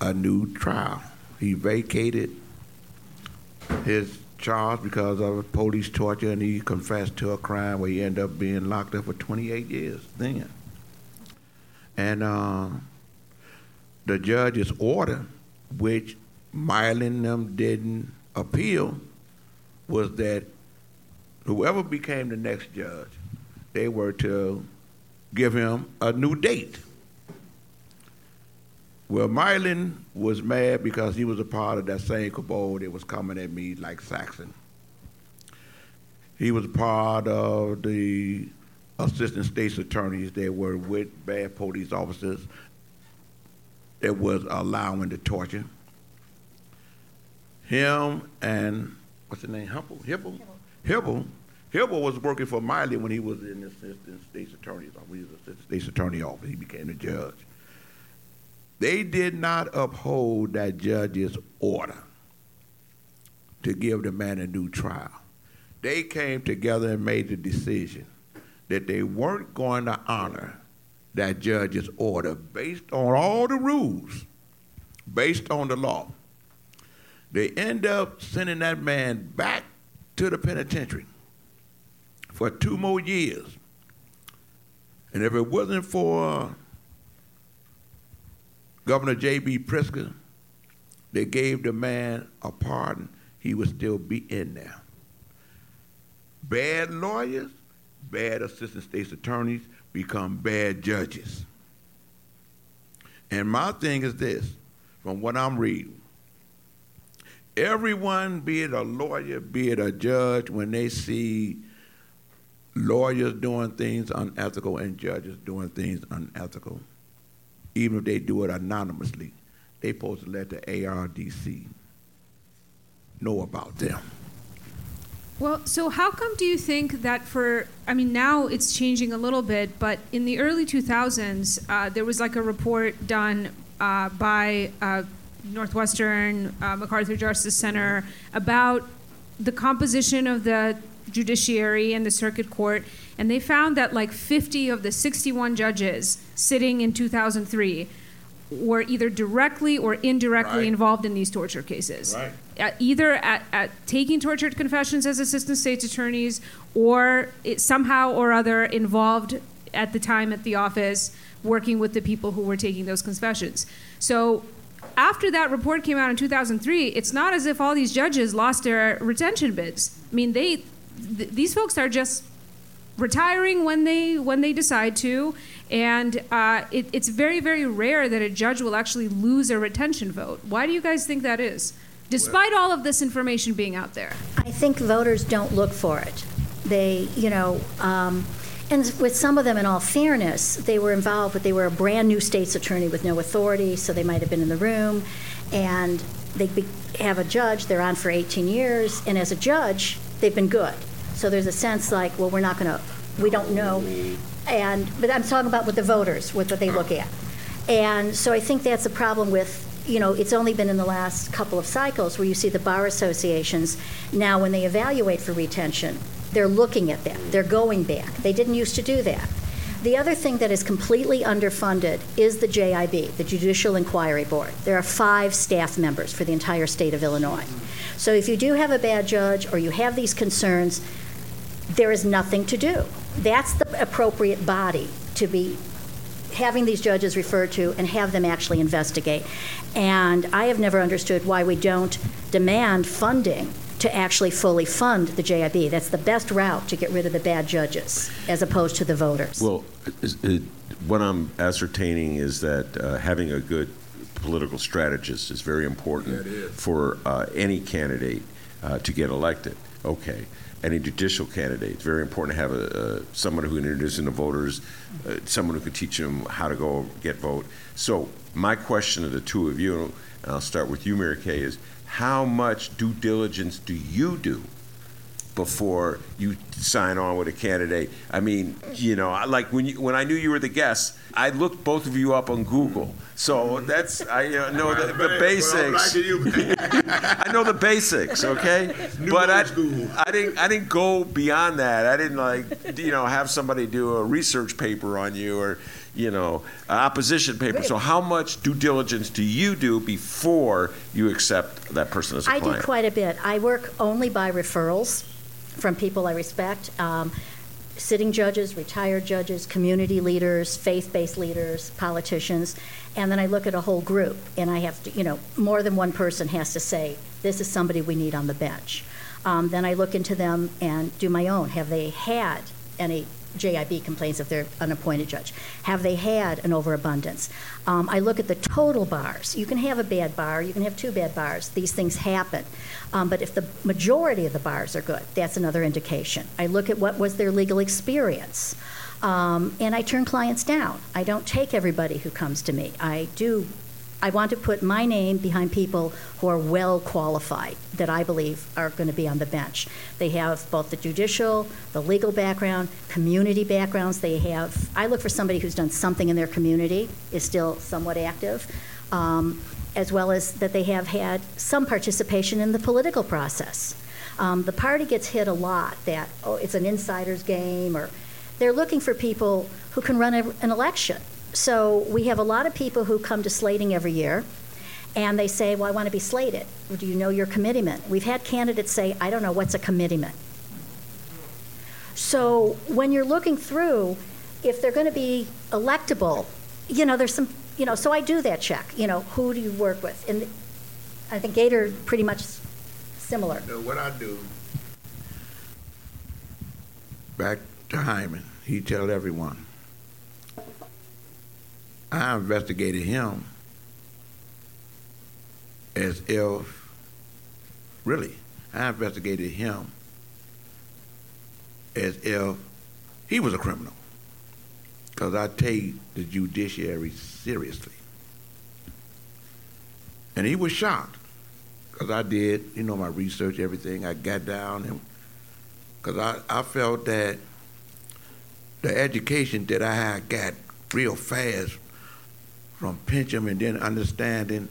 Speaker 3: a new trial. He vacated his charge because of police torture and he confessed to a crime where he ended up being locked up for 28 years then. And uh, the judge's order, which Miley them didn't appeal, was that whoever became the next judge, they were to give him a new date. Well, Milan was mad because he was a part of that same cabal that was coming at me like Saxon. He was part of the assistant state's attorneys that were with bad police officers that was allowing the torture. Him and what's his name? Hipple? Hipple? Hipple. Hipple was working for Miley when he was in the assistant state's attorney's office. He was state's attorney office. He became the judge. They did not uphold that judge's order to give the man a new trial. They came together and made the decision that they weren't going to honor that judge's order based on all the rules, based on the law. They end up sending that man back to the penitentiary for two more years. And if it wasn't for Governor J.B. Pritzker, they gave the man a pardon, he would still be in there. Bad lawyers, bad assistant state's attorneys become bad judges. And my thing is this, from what I'm reading, everyone, be it a lawyer, be it a judge, when they see lawyers doing things unethical and judges doing things unethical, even if they do it anonymously, they supposed to let the ARDC know about them.
Speaker 2: Well, so how come do you think that for, I mean, now it's changing a little bit, but in the early 2000s, uh, there was like a report done uh, by uh, Northwestern uh, MacArthur Justice Center about the composition of the judiciary and the circuit court, and they found that like 50 of the 61 judges sitting in 2003 were either directly or indirectly
Speaker 3: Right.
Speaker 2: involved in these torture cases.
Speaker 3: Right.
Speaker 2: Uh, either at, at taking tortured confessions as assistant state's attorneys or it, somehow or other involved at the time at the office working with the people who were taking those confessions. So after that report came out in 2003, it's not as if all these judges lost their retention bids. I mean, they th- these folks are just retiring when they when they decide to, and uh, it, it's very very rare that a judge will actually lose a retention vote. Why do you guys think that is? Despite all of this information being out there,
Speaker 5: I think voters don't look for it. They, you know, um, and with some of them, in all fairness, they were involved, but they were a brand new state's attorney with no authority, so they might have been in the room, and they be, have a judge. They're on for 18 years, and as a judge, they've been good. So there's a sense like, well, we're not going to, we don't know. And, but I'm talking about with the voters, with what they look at. And so I think that's a problem with, you know, it's only been in the last couple of cycles where you see the bar associations now when they evaluate for retention, they're looking at that. They're going back. They didn't used to do that. The other thing that is completely underfunded is the JIB, the Judicial Inquiry Board. There are five staff members for the entire state of Illinois. So if you do have a bad judge or you have these concerns, there is nothing to do. That's the appropriate body to be having these judges referred to and have them actually investigate. And I have never understood why we don't demand funding to actually fully fund the JIB. That's the best route to get rid of the bad judges, as opposed to the voters.
Speaker 4: Well, is- it- what I'm ascertaining is that uh, having a good political strategist is very important for uh, any candidate uh, to get elected. Okay. Any judicial candidate, it's very important to have a, a, someone who can introduce them to voters, uh, someone who can teach them how to go get vote. So my question to the two of you, and I'll start with you, Mary Kay, is how much due diligence do you do before you sign on with a candidate. I mean, you know, I- like when you, when I knew you were the guest, I looked both of you up on Google. So that's I uh, know the, the basics. [LAUGHS] I know the basics, okay? but I, I didn't I didn't go beyond that. I didn't like you know have somebody do a research paper on you or you know opposition paper. So how much due diligence do you do before you accept that person as a
Speaker 5: I
Speaker 4: client?
Speaker 5: I do quite a bit. I work only by referrals from people I respect. Um, sitting judges, retired judges, community leaders, faith-based leaders, politicians, and then I look at a whole group, and I have to, you know, more than one person has to say, this is somebody we need on the bench. Um, then I look into them and do my own. Have they had any JIB complains if they're an appointed judge? Have they had an overabundance? Um, I look at the total bars. You can have a bad bar, you can have two bad bars. These things happen. Um, but if the majority of the bars are good, that's another indication. I look at what was their legal experience. Um, and I turn clients down. I don't take everybody who comes to me. I do I want to put my name behind people who are well qualified that I believe are going to be on the bench. They have both the judicial, the legal background, community backgrounds. They have, I look for somebody who's done something in their community, is still somewhat active, um, as well as that they have had some participation in the political process. Um, the party gets hit a lot that, oh, it's an insider's game, or they're looking for people who can run a, an election. So we have a lot of people who come to slating every year, and they say, "Well, I want to be slated. Do you know your commitment?" We've had candidates say, "I don't know what's a commitment." So when you're looking through, if they're going to be electable, you know, there's some, you know, so I do that check. You know, who do you work with? And I think Gator pretty much similar.
Speaker 3: So what I do, back to Hyman, he tell everyone, I investigated him as if, really, I investigated him as if he was a criminal. Because I take the judiciary seriously. And he was shocked because I did, you know, my research, everything. I got down and because I, I felt that the education that I had got real fast from Pincham and then understanding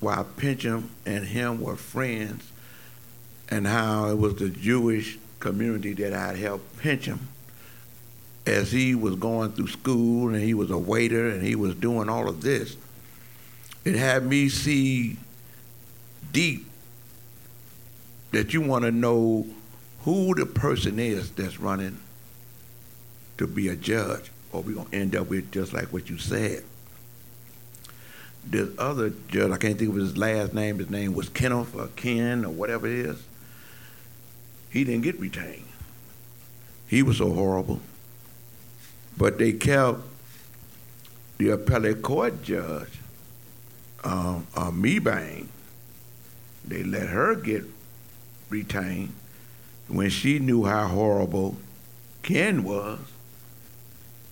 Speaker 3: why Pincham and him were friends and how it was the Jewish community that had helped Pincham as he was going through school and he was a waiter and he was doing all of this. It had me see deep that you want to know who the person is that's running to be a judge, or we're going to end up with just like what you said. This other judge, I can't think of his last name, his name was Kenneth or Ken or whatever it is. He didn't get retained. He was so horrible. But they kept the appellate court judge, um, uh, Mebane, they let her get retained when she knew how horrible Ken was,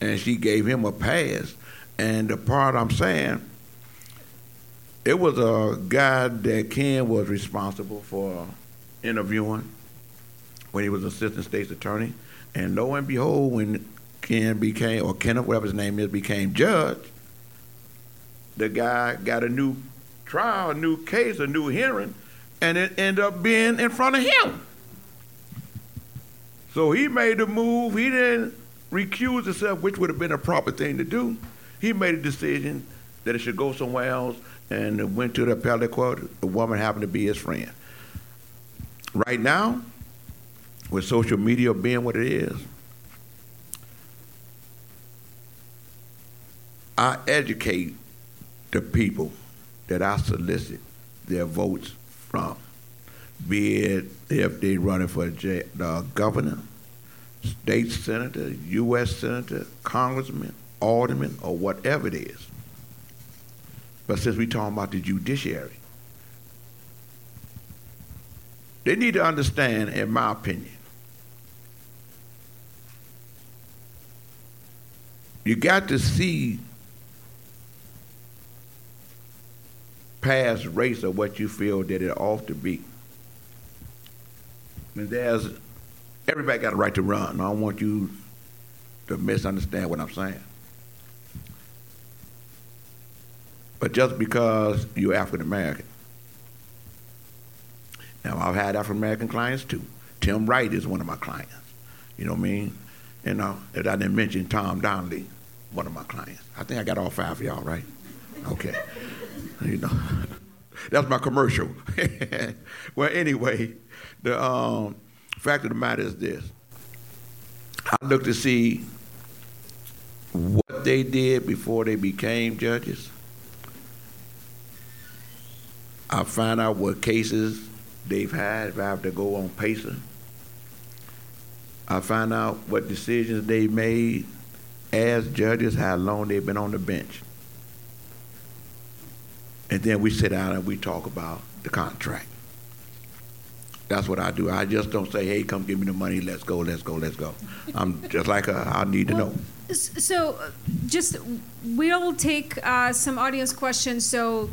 Speaker 3: and she gave him a pass. And the part I'm saying, it was a guy that Ken was responsible for interviewing when he was assistant state's attorney. And lo and behold, when Ken became, or Kenneth, whatever his name is, became judge, the guy got a new trial, a new case, a new hearing, and it ended up being in front of him. So he made the move. He didn't recuse himself, which would have been a proper thing to do. He made a decision that it should go somewhere else and went to the appellate court. The woman happened to be his friend. Right now, with social media being what it is, I educate the people that I solicit their votes from, be it if they're running for the governor, state senator, U.S. senator, congressman, alderman, or whatever it is. But since we're talking about the judiciary, they need to understand, in my opinion, you got to see past race of what you feel that it ought to be. I mean, there's everybody got a right to run. I don't want you to misunderstand what I'm saying. But just because you're African American. Now, I've had African American clients too. Tim Wright is one of my clients. You know what I mean? And uh, I didn't mention Tom Donnelly, one of my clients. I think I got all five of y'all, right? Okay. [LAUGHS] you know, [LAUGHS] that's my commercial. [LAUGHS] well, anyway, the um, fact of the matter is this. I look to see what they did before they became judges I find out what cases they've had if I have to go on PACER. I find out what decisions they made as judges, how long they've been on the bench. And then we sit down and we talk about the contract. That's what I do. I just don't say, hey, come give me the money, let's go, let's go, let's go. I'm just like, I need to know.
Speaker 2: So, just we'll take uh, some audience questions. So,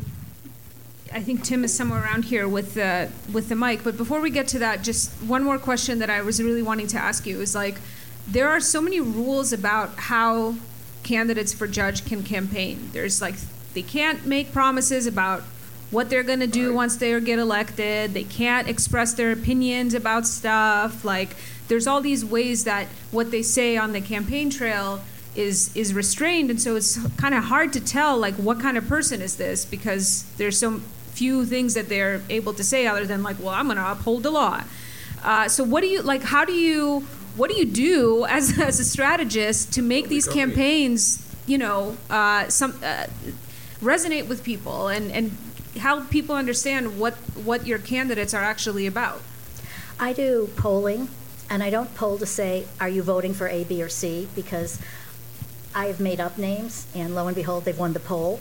Speaker 2: I think Tim is somewhere around here with the with the mic. But before we get to that, just one more question that I was really wanting to ask you is like, there are so many rules about how candidates for judge can campaign. There's like they can't make promises about what they're going to do right. once they get elected. They can't express their opinions about stuff. Like there's all these ways that what they say on the campaign trail is is restrained and so it's kind of hard to tell like what kind of person is this because there's so few things that they're able to say other than like, well, I'm going to uphold the law. Uh, so what do you like? How do you what do you do [LAUGHS] as, as a strategist to make these campaigns, you know, uh, some uh, resonate with people and and help people understand what what your candidates are actually about?
Speaker 5: I do polling, and I don't poll to say, are you voting for A, B, or C? Because I have made up names, and lo and behold, they've won the poll.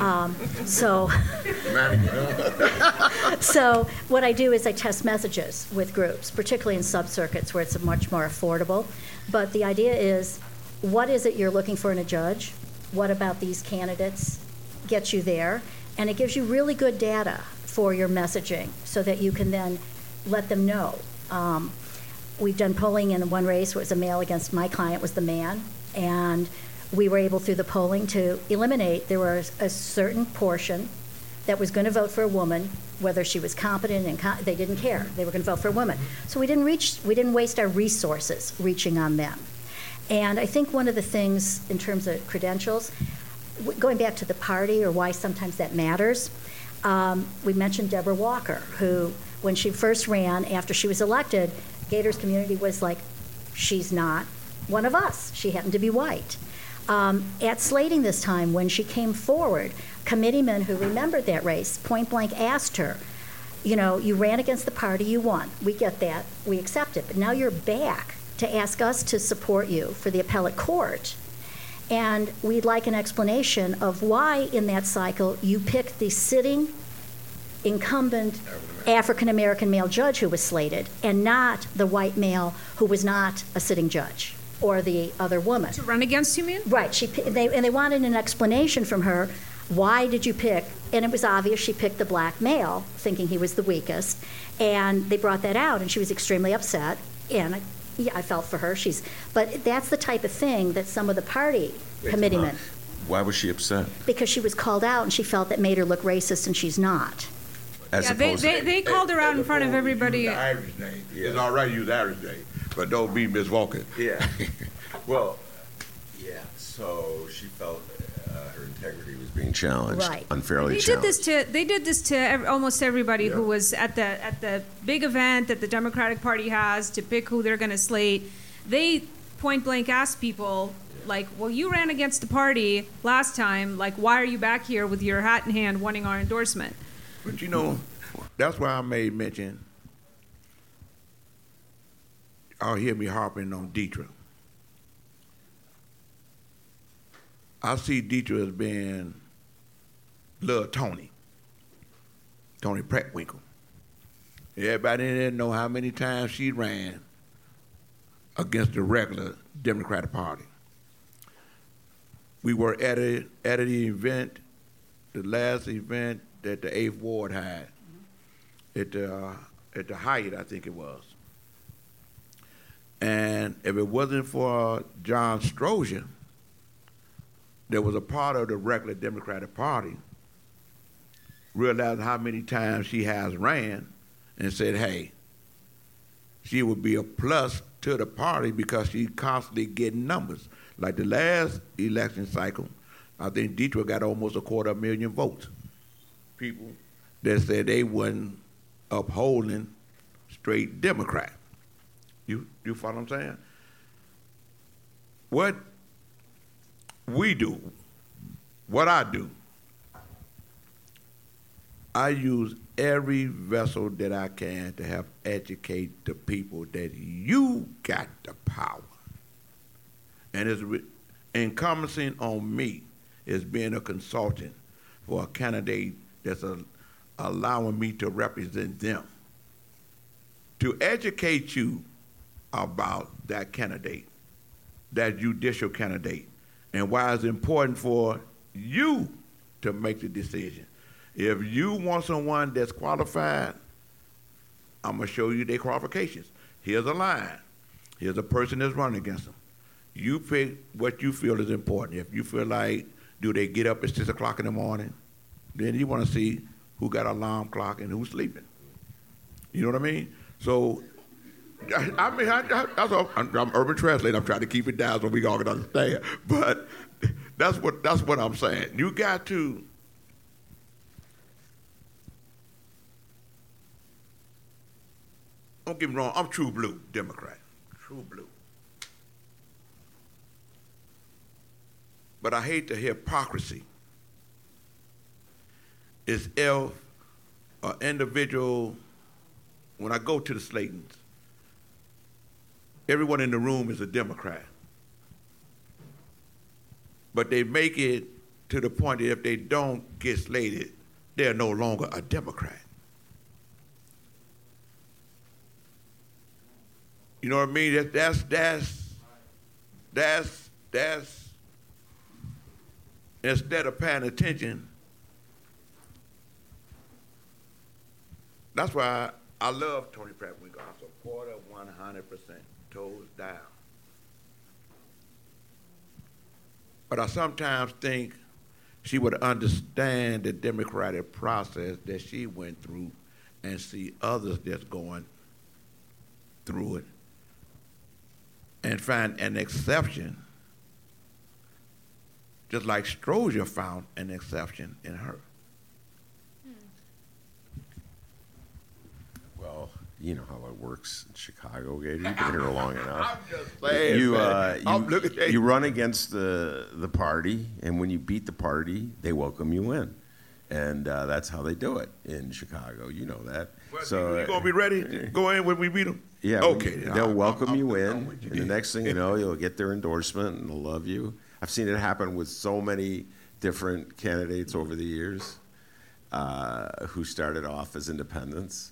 Speaker 5: Um, so, [LAUGHS] so what I do is I test messages with groups, particularly in sub-circuits where it's much more affordable. But the idea is, what is it you're looking for in a judge? What about these candidates gets you there? And it gives you really good data for your messaging so that you can then let them know. Um, we've done polling in one race where it was a male against my client was the man, and we were able through the polling to eliminate there was a certain portion that was going to vote for a woman whether she was competent and com- they didn't care. They were going to vote for a woman. So we didn't reach we didn't waste our resources reaching on them. And i think one of the things in terms of credentials going back to the party or why sometimes that matters um, we mentioned deborah walker who when she first ran after she was elected gators community was like she's not one of us. She happened to be white um, at slating this time, when she came forward, committeemen who remembered that race point blank asked her, you know, you ran against the party, you won. We get that, we accept it. But now you're back to ask us to support you for the appellate court. And we'd like an explanation of why, in that cycle, you picked the sitting incumbent African American male judge who was slated and not the white male who was not a sitting judge or the other woman.
Speaker 2: To run against you, mean?
Speaker 5: Right. She they, and they wanted an explanation from her why did you pick? And it was obvious she picked the black male, thinking he was the weakest. And they brought that out, and she was extremely upset. And I, yeah, I felt for her. She's, but that's the type of thing that some of the party committeemen,
Speaker 4: Why was she upset?
Speaker 5: because she was called out and she felt that made her look racist, and she's not.
Speaker 4: As
Speaker 2: Yeah, they,
Speaker 4: opposed
Speaker 2: they,
Speaker 4: to,
Speaker 2: they called her out in front of everybody.
Speaker 3: The Irish name. It's all right to use the Irish name, but don't be Miss Vulcan.
Speaker 4: yeah. [LAUGHS] well, yeah. So she felt uh, her integrity was being challenged,
Speaker 5: Right.
Speaker 4: unfairly
Speaker 2: They did this to they did this to ev- almost everybody who was at the at the big event that the Democratic Party has to pick who they're going to slate. They point blank asked people like, "Well, you ran against the party last time. Like, why are you back here with your hat in hand, wanting our endorsement?"
Speaker 3: But you know, that's why I made mention. I'll hear me harping on Deidre. I see Deidre as being little Toni, Toni Preckwinkle. Everybody in there know how many times she ran against the regular Democratic Party. We were at a at an event, the last event that the Eighth Ward had at the uh, at the Hyatt, I think it was. And if it wasn't for uh, John Stroger, that was a part of the regular Democratic Party, realized how many times she has ran and said, hey, she would be a plus to the party because she's constantly getting numbers. Like the last election cycle, I think Deidre got almost a quarter million votes. People that said they wasn't upholding straight Democrat. You follow what I'm saying? What we do, what I do, I use every vessel that I can to help educate the people that you got the power. And it's re- encompassing on me as being a consultant for a candidate that's a, allowing me to represent them. To educate you about that candidate, that judicial candidate, and why it's important for you to make the decision. If you want someone that's qualified, I'm gonna show you their qualifications. Here's a line. Here's a person that's running against them. You pick what you feel is important. If you feel like, do they get up at six o'clock in the morning? Then you want to see who got alarm clock and who's sleeping. You know what I mean? So, I, mean, I, I, that's all, I'm, I'm urban translator. I'm trying to keep it down so we all can understand. But that's what that's what I'm saying. You got to. Don't get me wrong. I'm true blue Democrat. True blue. But I hate the hypocrisy. Is if an individual, when I go to the Slaytons, everyone in the room is a Democrat. But they make it to the point that if they don't get slated, they're no longer a Democrat. You know what I mean? That, that's that's that's that's instead of paying attention. That's why I, I love Toni Preckwinkle. I support her one hundred percent, toes down. But I sometimes think she would understand the democratic process that she went through and see others that's going through it and find an exception, just like Stroger found an exception in her.
Speaker 4: Well, you know how it works in Chicago, Gator. You've been here [LAUGHS] long enough.
Speaker 3: I'm just saying,
Speaker 4: you, uh,
Speaker 3: I'm
Speaker 4: you, you run against the the party, and when you beat the party, they welcome you in, and uh, that's how they do it in Chicago. You know that.
Speaker 3: Well,
Speaker 4: so
Speaker 3: you gonna be ready to go in when we beat them?
Speaker 4: Yeah.
Speaker 3: Okay.
Speaker 4: they'll welcome
Speaker 3: I'll-
Speaker 4: you
Speaker 3: I'll-
Speaker 4: in,
Speaker 3: you
Speaker 4: and the next thing you [LAUGHS] know, you'll get their endorsement and they'll love you. I've seen it happen with so many different candidates over the years uh, who started off as independents,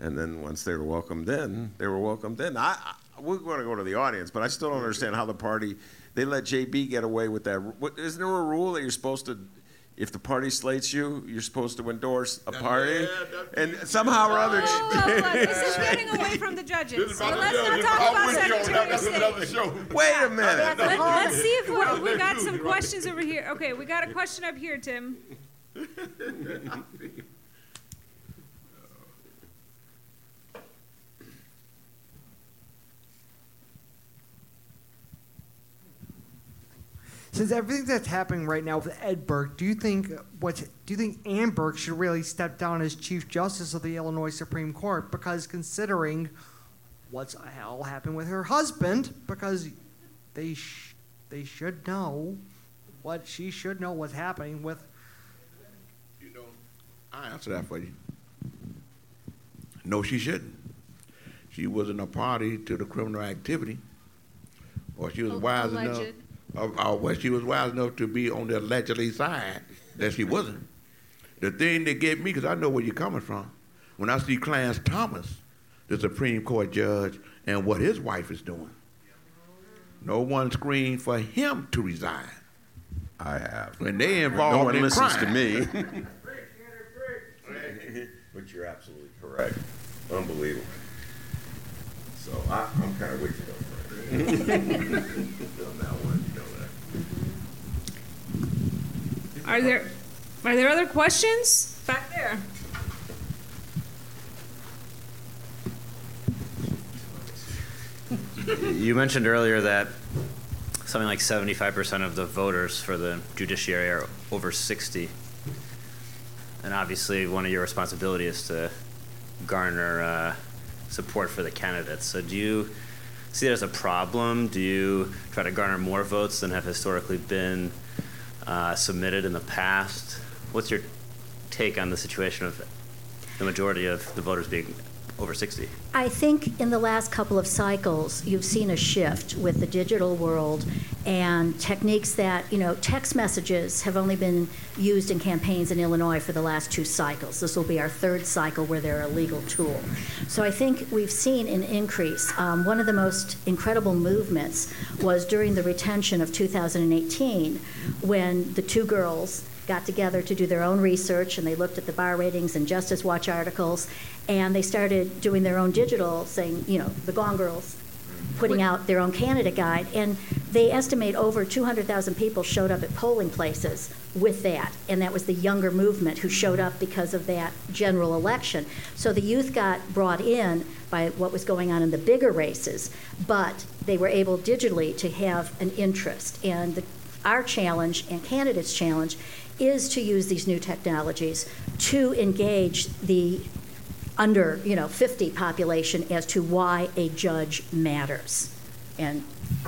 Speaker 4: and then once they were welcomed in, they were welcomed in. I, I we're going to go to the audience, but I still don't understand how the party they let JB get away with that. What, isn't there a rule that you're supposed to? if the party slates you, you're supposed to endorse a party, and somehow or other.
Speaker 2: Oh, look, this is [LAUGHS] getting away from the judges. So let's not talk about Secretary of State.
Speaker 4: Wait a minute.
Speaker 2: Let, let's see if we, we got some questions over here. Okay, we got a question up here, Tim. [LAUGHS]
Speaker 6: Since everything that's happening right now with Ed Burke, do you think what do you think Anne Burke should really step down as Chief Justice of the Illinois Supreme Court? Because considering what's all happened with her husband, because they sh- they should know what she should know what's happening with.
Speaker 3: You know, I answer that for you. No, she shouldn't. She wasn't a party to the criminal activity, or she was oh, wise enough.
Speaker 2: Alleged.
Speaker 3: Or, or she was wise enough to be on the allegedly side that she wasn't. The thing that get me, because I know where you're coming from, when I see Clarence Thomas, the Supreme Court judge, and what his wife is doing. No one screamed for him to resign.
Speaker 4: I have.
Speaker 3: When they
Speaker 4: No one
Speaker 3: in
Speaker 4: listens
Speaker 3: crime.
Speaker 4: to me. [LAUGHS] but you're absolutely correct. Unbelievable. So I, I'm kind of with you though. [LAUGHS] On that one, you know that.
Speaker 2: Are there are there other questions back there?
Speaker 7: You mentioned earlier that something like 75% of the voters for the judiciary are over 60. And obviously, one of your responsibilities is to garner uh, support for the candidates. So, do you see that as a problem? Do you try to garner more votes than have historically been uh, submitted in the past? What's your take on the situation of the majority of the voters being over 60?
Speaker 5: I think in the last couple of cycles, you've seen a shift with the digital world and techniques that, you know, text messages have only been used in campaigns in Illinois for the last two cycles. This will be our third cycle where they're a legal tool. So I think we've seen an increase. Um, one of the most incredible movements was during the retention of 2018 when the two girls got together to do their own research and they looked at the bar ratings and Justice Watch articles and they started doing their own digital, saying, you know, the Gone Girls putting out their own candidate guide. And they estimate over 200,000 people showed up at polling places with that. And that was the younger movement who showed up because of that general election. So the youth got brought in by what was going on in the bigger races, but they were able digitally to have an interest. And the, our challenge and candidates' challenge is to use these new technologies to engage the under, you know, 50 population as to why a judge matters. And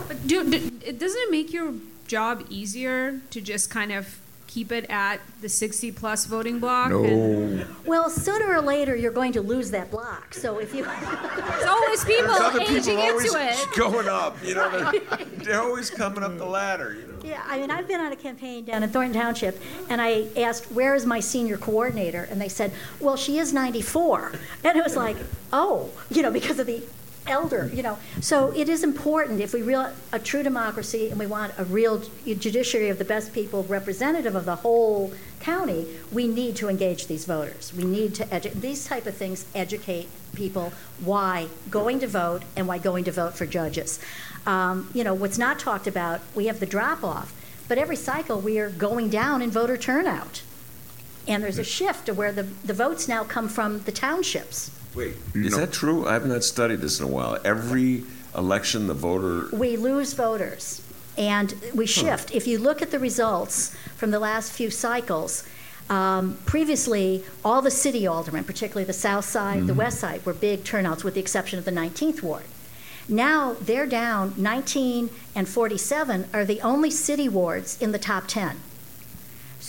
Speaker 2: But do, do, doesn't it make your job easier to just kind of keep it at the 60 plus voting block? And
Speaker 3: No.
Speaker 5: well, sooner or later you're going to lose that block. So if you
Speaker 2: There's always people
Speaker 4: There's other
Speaker 2: aging
Speaker 4: people always
Speaker 2: into it. [LAUGHS]
Speaker 4: going up. You know, they're, [LAUGHS] they're always coming up the ladder. You know.
Speaker 5: Yeah, I mean, I've been on a campaign down in Thornton Township, and I asked, "Where is my senior coordinator?" And they said, "Well, she is 94." And it was like, "Oh, you know, because of the elder, you know." So it is important if we real a true democracy and we want a real judiciary of the best people, representative of the whole county, we need to engage these voters. We need to educate these type of things educate people why going to vote and why going to vote for judges. Um, you know, what's not talked about, we have the drop off, but every cycle we are going down in voter turnout. And there's a shift to where the, the votes now come from the townships.
Speaker 4: Wait, is
Speaker 3: know-
Speaker 4: that true? I have not studied this in a while. Every election, the voter.
Speaker 5: We lose voters and we shift. If you look at the results from the last few cycles, um, previously, all the city aldermen, particularly the south side, the west side, were big turnouts with the exception of the 19th ward. Now they're down 19 and 47 are the only city wards in the top 10.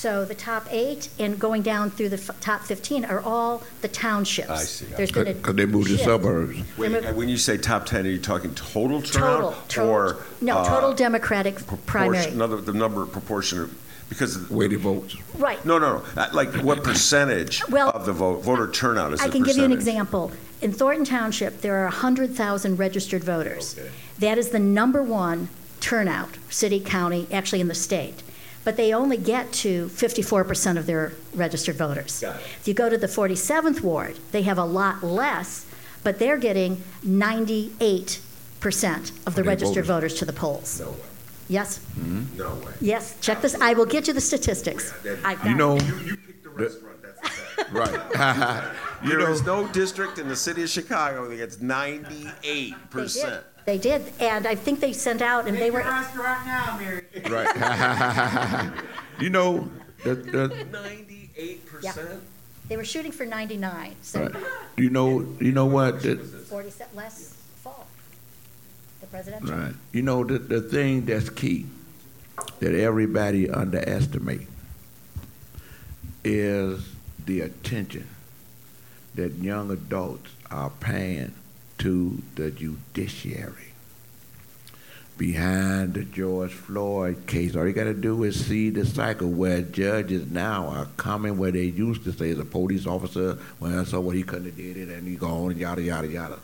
Speaker 5: So the top eight and going down through the f- top 15 are all the townships.
Speaker 4: I see.
Speaker 5: There's been a
Speaker 3: Because they moved to
Speaker 5: shift.
Speaker 3: suburbs.
Speaker 4: Wait,
Speaker 5: Remember-
Speaker 4: and when you say top 10, are you talking total
Speaker 5: Total,
Speaker 4: turnout?
Speaker 5: total,
Speaker 4: Or,
Speaker 5: no,
Speaker 4: uh,
Speaker 5: total Democratic primary.
Speaker 4: another, the number, proportion of, because,
Speaker 3: Weighted votes.
Speaker 5: Right.
Speaker 4: no, no, no, uh, like what percentage
Speaker 5: Well,
Speaker 4: of the vote, voter turnout is the
Speaker 5: I can give you an
Speaker 4: percentage?
Speaker 5: example. In Thornton Township, there are 100,000 registered voters.
Speaker 4: Okay.
Speaker 5: That is the number one turnout, city, county, actually in the state. But they only get to 54% of their registered voters. If you go to the 47th ward, they have a lot less, but they're getting 98% of the registered
Speaker 3: voters.
Speaker 5: voters to the polls.
Speaker 4: No way.
Speaker 5: Yes, mm-hmm.
Speaker 4: No way.
Speaker 5: yes, check this, I will get you the statistics. I've got
Speaker 3: You
Speaker 5: it.
Speaker 3: know,
Speaker 4: You, you picked the restaurant, that's the fact. [LAUGHS]
Speaker 3: right. [LAUGHS] you
Speaker 4: There
Speaker 3: know,
Speaker 4: is no district in the city of Chicago that gets 98%.
Speaker 5: They did. They did, and I think they sent out, and they were,
Speaker 6: restaurant now, Mary.
Speaker 3: right. [LAUGHS] you know, the, the,
Speaker 4: 98%?
Speaker 5: they were shooting for 99, so
Speaker 3: right. you know, you know what? The,
Speaker 5: 40 cent less fall, the presidential.
Speaker 3: Right. You know, the, the thing that's key that everybody underestimate is the attention that young adults are paying to the judiciary. Behind the George Floyd case, all you got to do is see the cycle where judges now are coming where they used to say, as a police officer, well, so what he couldn't have did it, and he gone, and yada, yada, yada.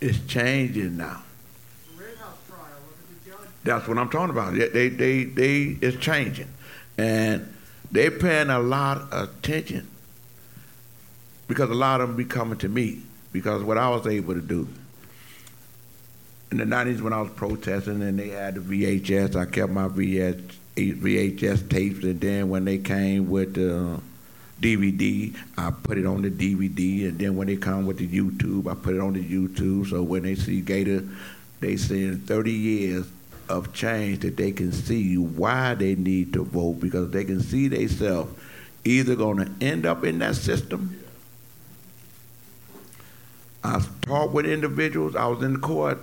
Speaker 3: It's changing now. That's what I'm talking about. They, they, they it's changing, and they're paying a lot of attention because a lot of them be coming to me because what I was able to do in the '90s when I was protesting and they had the VHS, I kept my VHS, VHS tapes, and then when they came with the DVD, I put it on the DVD, and then when they come with the YouTube, I put it on the YouTube. So when they see Gator, they see in 30 years of change that they can see why they need to vote because they can see themselves either going to end up in that system. I talked with individuals. I was in the court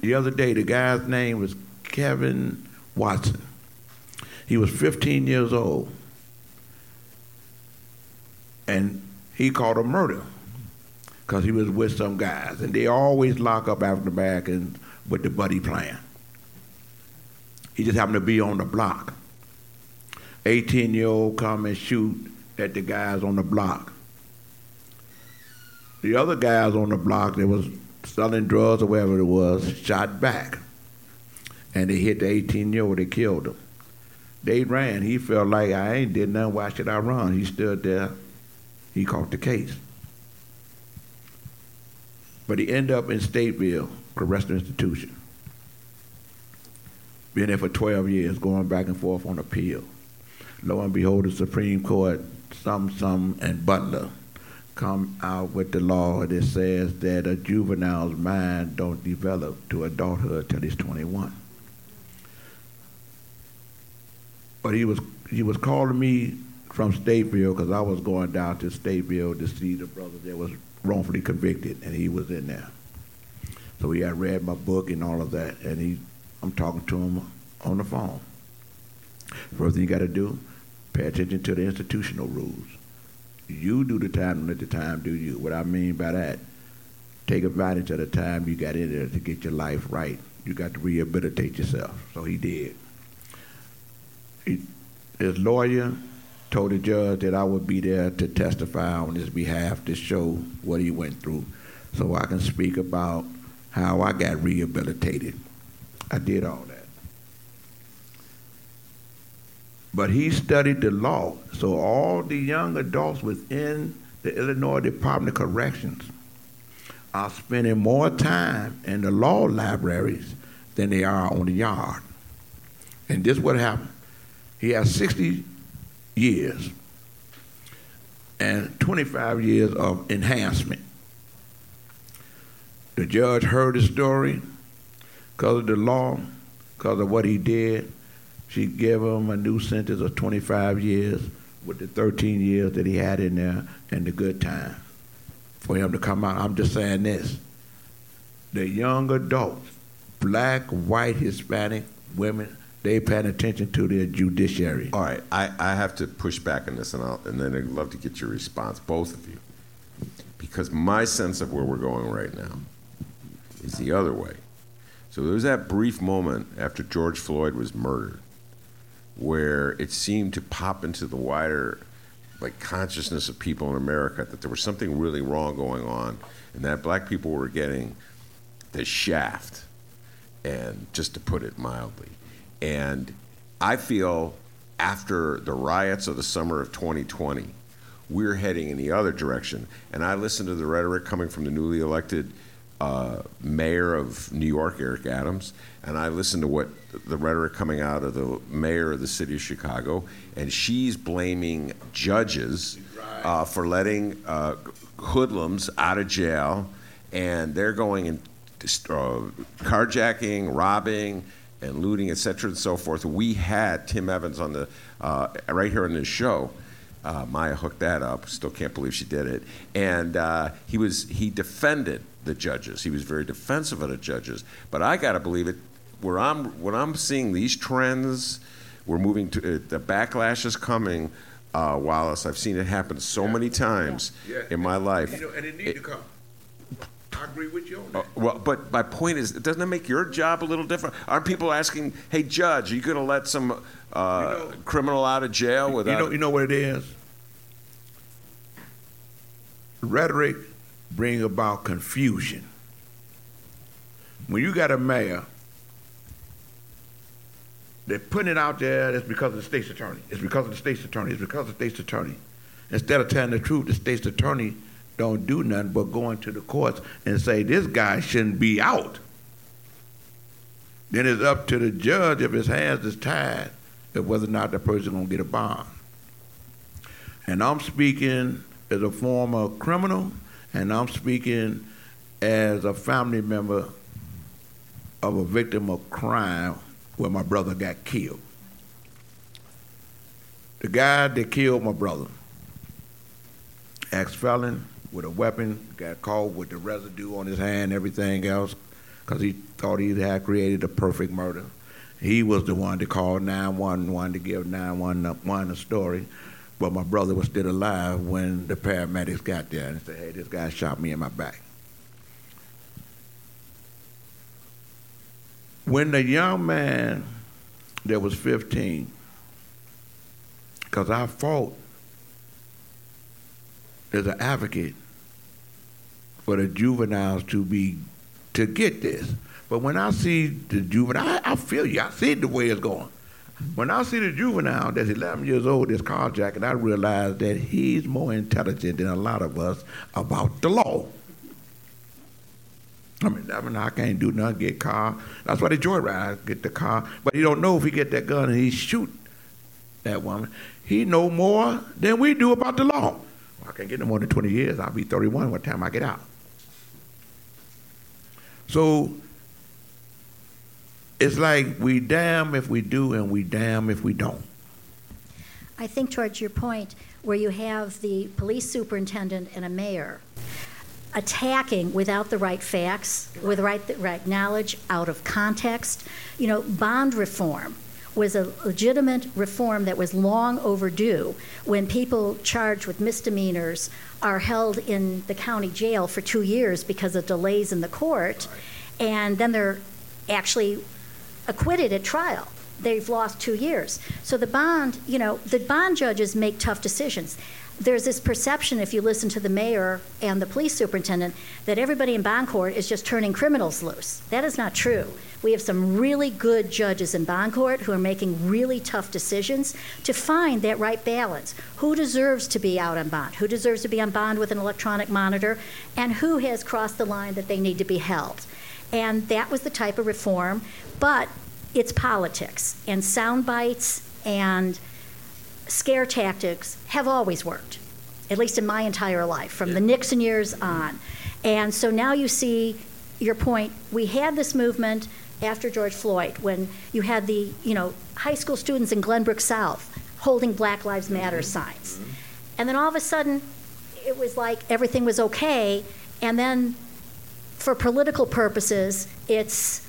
Speaker 3: the other day. The guy's name was Kevin Watson. He was 15 years old and he called a murder because he was with some guys, and they always lock up after the back and with the buddy plan. He just happened to be on the block. 18 year old come and shoot at the guys on the block. The other guys on the block that was selling drugs or whatever it was shot back, and they hit the 18 year old. They killed him. They ran. He felt like I ain't did nothing. Why should I run? He stood there he caught the case. But he ended up in Stateville, correctional institution. Been there for 12 years, going back and forth on appeal. Lo and behold, the Supreme Court, some, some, and Butler come out with the law that says that a juvenile's mind don't develop to adulthood till he's 21. But he was he was calling me from Stateville because I was going down to Stateville to see the brother that was wrongfully convicted, and he was in there. So he had read my book and all of that, and he, I'm talking to him on the phone. First thing you got to do, pay attention to the institutional rules. You do the time, and let the time do you. What I mean by that, take advantage of the time you got in there to get your life right. You got to rehabilitate yourself. So he did. He, his lawyer told the judge that I would be there to testify on his behalf to show what he went through so I can speak about how I got rehabilitated. I did all that. But he studied the law. So all the young adults within the Illinois Department of Corrections are spending more time in the law libraries than they are on the yard. And this what happened. He has 60 years and 25 years of enhancement. The judge heard his story because of the law, because of what he did. She gave him a new sentence of 25 years with the 13 years that he had in there and the good time for him to come out. I'm just saying this. The young adults, black, white, Hispanic, women, they paying attention to their judiciary.
Speaker 4: All right, I, I have to push back on this, and, I'll, and then I'd love to get your response, both of you. Because my sense of where we're going right now is the other way. So there was that brief moment after George Floyd was murdered where it seemed to pop into the wider like consciousness of people in America that there was something really wrong going on and that black people were getting the shaft and just to put it mildly And I feel after the riots of the summer of 2020, we're heading in the other direction. And I listen to the rhetoric coming from the newly elected uh, mayor of New York, Eric Adams, and I listened to what the rhetoric coming out of the mayor of the city of Chicago, and she's blaming judges uh, for letting uh, hoodlums out of jail, and they're going and uh, carjacking, robbing, and looting, et cetera, and so forth. We had Tim Evans on the uh, right here on this show. Uh, Maya hooked that up. Still can't believe she did it. And uh, he was he defended the judges. He was very defensive of the judges. But I got to believe it. Where I'm when I'm seeing these trends, we're moving to uh, the backlash is coming. Uh, Wallace, I've seen it happen so
Speaker 3: Yeah.
Speaker 4: many times
Speaker 3: Yeah.
Speaker 4: in my life.
Speaker 3: You know, and it need to come. I agree with you on that.
Speaker 4: Uh, well, but my point is, doesn't it make your job a little different? Aren't people asking, "Hey, judge, are you going to let some uh,
Speaker 3: know-
Speaker 4: criminal out of jail
Speaker 3: You
Speaker 4: without?"
Speaker 3: know, you know what it is? Rhetoric bring about confusion. When you got a mayor, they're putting it out there. It's because of the state's attorney. It's because of the state's attorney. It's because of the state's attorney. Instead of telling the truth, the state's attorney don't do nothing but go into the courts and say this guy shouldn't be out. Then it's up to the judge if his hands is tied of whether or not the person gonna get a bond. And I'm speaking as a former criminal, and I'm speaking as a family member of a victim of crime where my brother got killed. The guy that killed my brother, ex-felon with a weapon, got caught with the residue on his hand, everything else, because he thought he had created a perfect murder. He was the one to call 911 to give 911 a story, but my brother was still alive when the paramedics got there and said, hey, this guy shot me in my back. When the young man that was 15, because I fought as an advocate for the juveniles to be to get this. But when I see the juvenile, I, I feel you. I see the way it's going. When I see the juvenile that's 11 years old, that's carjacking, I realize that he's more intelligent than a lot of us about the law. I mean, I mean, I can't do nothing, get car. That's why they joyride, get the car. But he don't know if he get that gun and he shoot that woman. He know more than we do about the law. Well, I can't get no more than 20 years. I'll be 31 by the time I get out. So it's like we damn if we do and we damn if we don't.
Speaker 5: I think towards your point, where you have the police superintendent and a mayor attacking without the right facts, with right, the right knowledge, out of context. You know, bond reform was a legitimate reform that was long overdue when people charged with misdemeanors are held in the county jail for two years because of delays in the court, and then they're actually acquitted at trial. They've lost two years. So the bond, you know, the bond judges make tough decisions. There's this perception, if you listen to the mayor and the police superintendent, that everybody in bond court is just turning criminals loose. That is not true. We have some really good judges in bond court who are making really tough decisions to find that right balance. Who deserves to be out on bond? Who deserves to be on bond with an electronic monitor? And who has crossed the line that they need to be held? And that was the type of reform, but it's politics and sound bites and scare tactics have always worked, at least in my entire life, from the Nixon years on. And so now you see your point. We had this movement after George Floyd when you had the, you know, high school students in Glenbrook South holding Black Lives mm-hmm. Matter signs. Mm-hmm. And then all of a sudden, it was like everything was okay. And then for political purposes, it's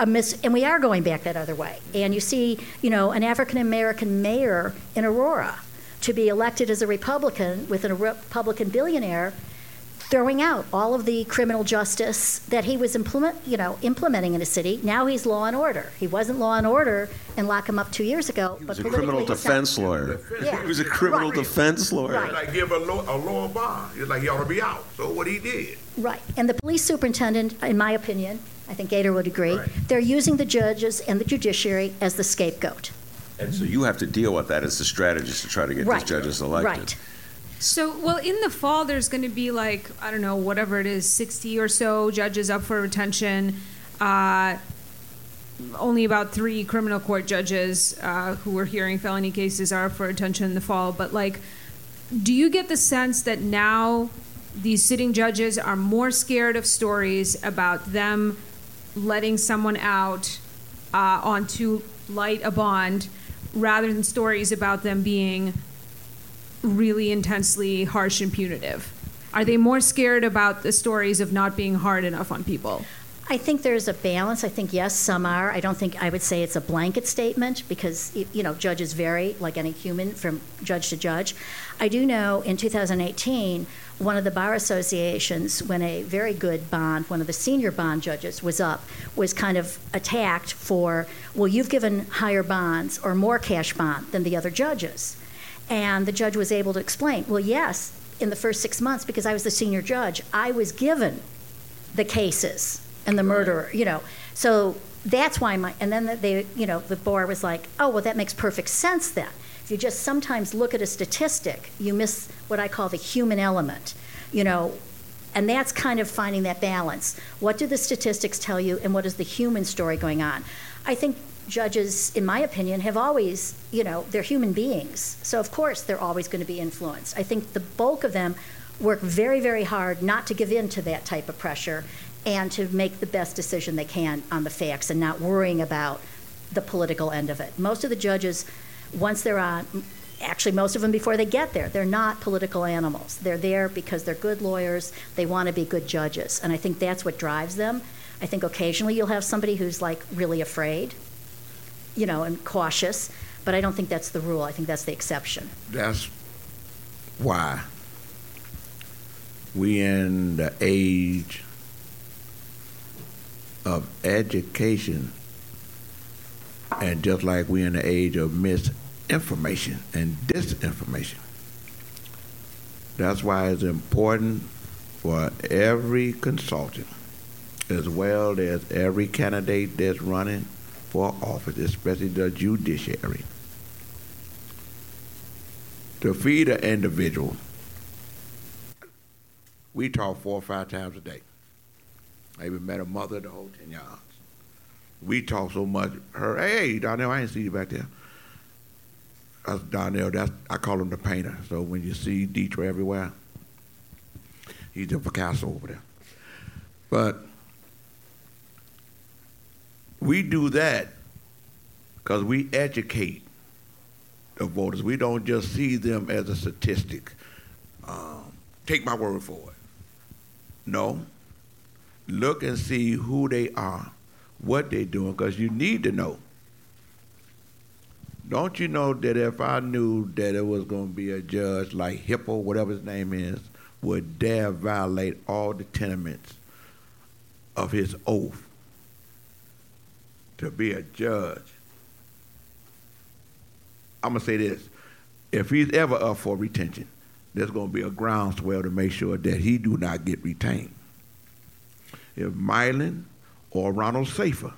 Speaker 5: a mis- and we are going back that other way. And you see, you know, an African American mayor in Aurora to be elected as a Republican with a Republican billionaire throwing out all of the criminal justice that he was implement, you know, implementing in the city. Now he's law and order. He wasn't law and order and lock him up two years ago.
Speaker 4: He
Speaker 5: but
Speaker 4: was a criminal
Speaker 5: politically not-
Speaker 4: defense lawyer.
Speaker 5: Yeah. [LAUGHS]
Speaker 4: He was a criminal
Speaker 5: Right.
Speaker 4: defense lawyer.
Speaker 5: Right.
Speaker 3: Like give a, low, a lower bond. It's like he ought to be out. So what he did.
Speaker 5: Right. And the police superintendent, in my opinion, I think Gator would agree.
Speaker 4: Right.
Speaker 5: They're using the judges and the judiciary as the scapegoat.
Speaker 4: And so you have to deal with that as the strategist to try to get
Speaker 5: Right.
Speaker 4: these judges elected.
Speaker 5: Right.
Speaker 2: So, well, in the fall, there's going to be like, I don't know, whatever it is, 60 or so judges up for retention. Uh, only about three criminal court judges uh, who are hearing felony cases are up for retention in the fall. But, like, do you get the sense that now these sitting judges are more scared of stories about them letting someone out uh, on too light a bond rather than stories about them being really intensely harsh and punitive? Are they more scared about the stories of not being hard enough on people?
Speaker 5: I think there's a balance. I think, yes, some are. I don't think I would say it's a blanket statement because, you know, judges vary like any human from judge to judge. I do know in 2018, one of the bar associations, when a very good bond, one of the senior bond judges was up, was kind of attacked for, well, you've given higher bonds or more cash bond than the other judges. And the judge was able to explain, well, yes, in the first six months, because I was the senior judge, I was given the cases and the murderer, you know. So that's why my, and then they, you know, the bar was like, oh, well, that makes perfect sense then. You just sometimes look at a statistic, you miss what I call the human element, you know, and that's kind of finding that balance. What do the statistics tell you, and what is the human story going on? I think judges, in my opinion, have always, you know, they're human beings. So, of course, they're always going to be influenced. I think the bulk of them work very, very hard not to give in to that type of pressure and to make the best decision they can on the facts and not worrying about the political end of it. Most of the judges, once they're on, actually, most of them before they get there, they're not political animals. They're there because they're good lawyers, they want to be good judges. And I think that's what drives them. I think occasionally you'll have somebody who's like really afraid, you know, and cautious, but I don't think that's the rule. I think that's the exception.
Speaker 3: That's why we in the age of education and just like we in the age of misinformation and disinformation. That's why it's important for every consultant as well as every candidate that's running for office, especially the judiciary, to feed an individual. We talk four or five times a day. I even met a mother the whole 10 yards. We talk so much. Her, hey, Donnell, I didn't see you back there. That's Donnell. That's I call him the painter. So when you see Detroit everywhere, he's the Picasso over there. But we do that because we educate the voters. We don't just see them as a statistic. Um, take my word for it. No. Look and see who they are, what they're doing, because you need to know. Don't you know that if I knew that it was going to be a judge like Hippo, whatever his name is, would dare violate all the tenements of his oath to be a judge? I'm going to say this. If he's ever up for retention, there's going to be a groundswell to make sure that he do not get retained. If Milan or Ronald Safer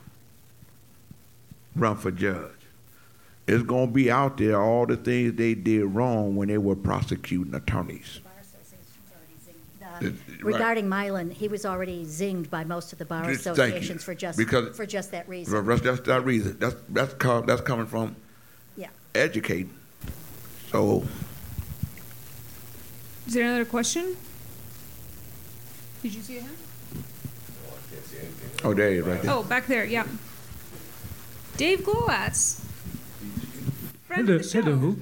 Speaker 3: run for judge, it's going to be out there all the things they did wrong when they were prosecuting attorneys.
Speaker 5: Uh,
Speaker 3: It- right.
Speaker 5: Regarding Milan, he was already zinged by most of the bar
Speaker 3: Just-
Speaker 5: associations for just,
Speaker 3: Because-
Speaker 5: for just that
Speaker 3: Well,
Speaker 5: reason.
Speaker 3: That's, that's that reason. That's that's com- that's coming from
Speaker 5: Yeah.
Speaker 3: educating. So
Speaker 2: Is there another question? Did you see him?
Speaker 3: oh, there he is right there.
Speaker 2: Oh, back there, yeah. Dave Glowacz.
Speaker 8: Hello.
Speaker 2: of the show.
Speaker 8: hello.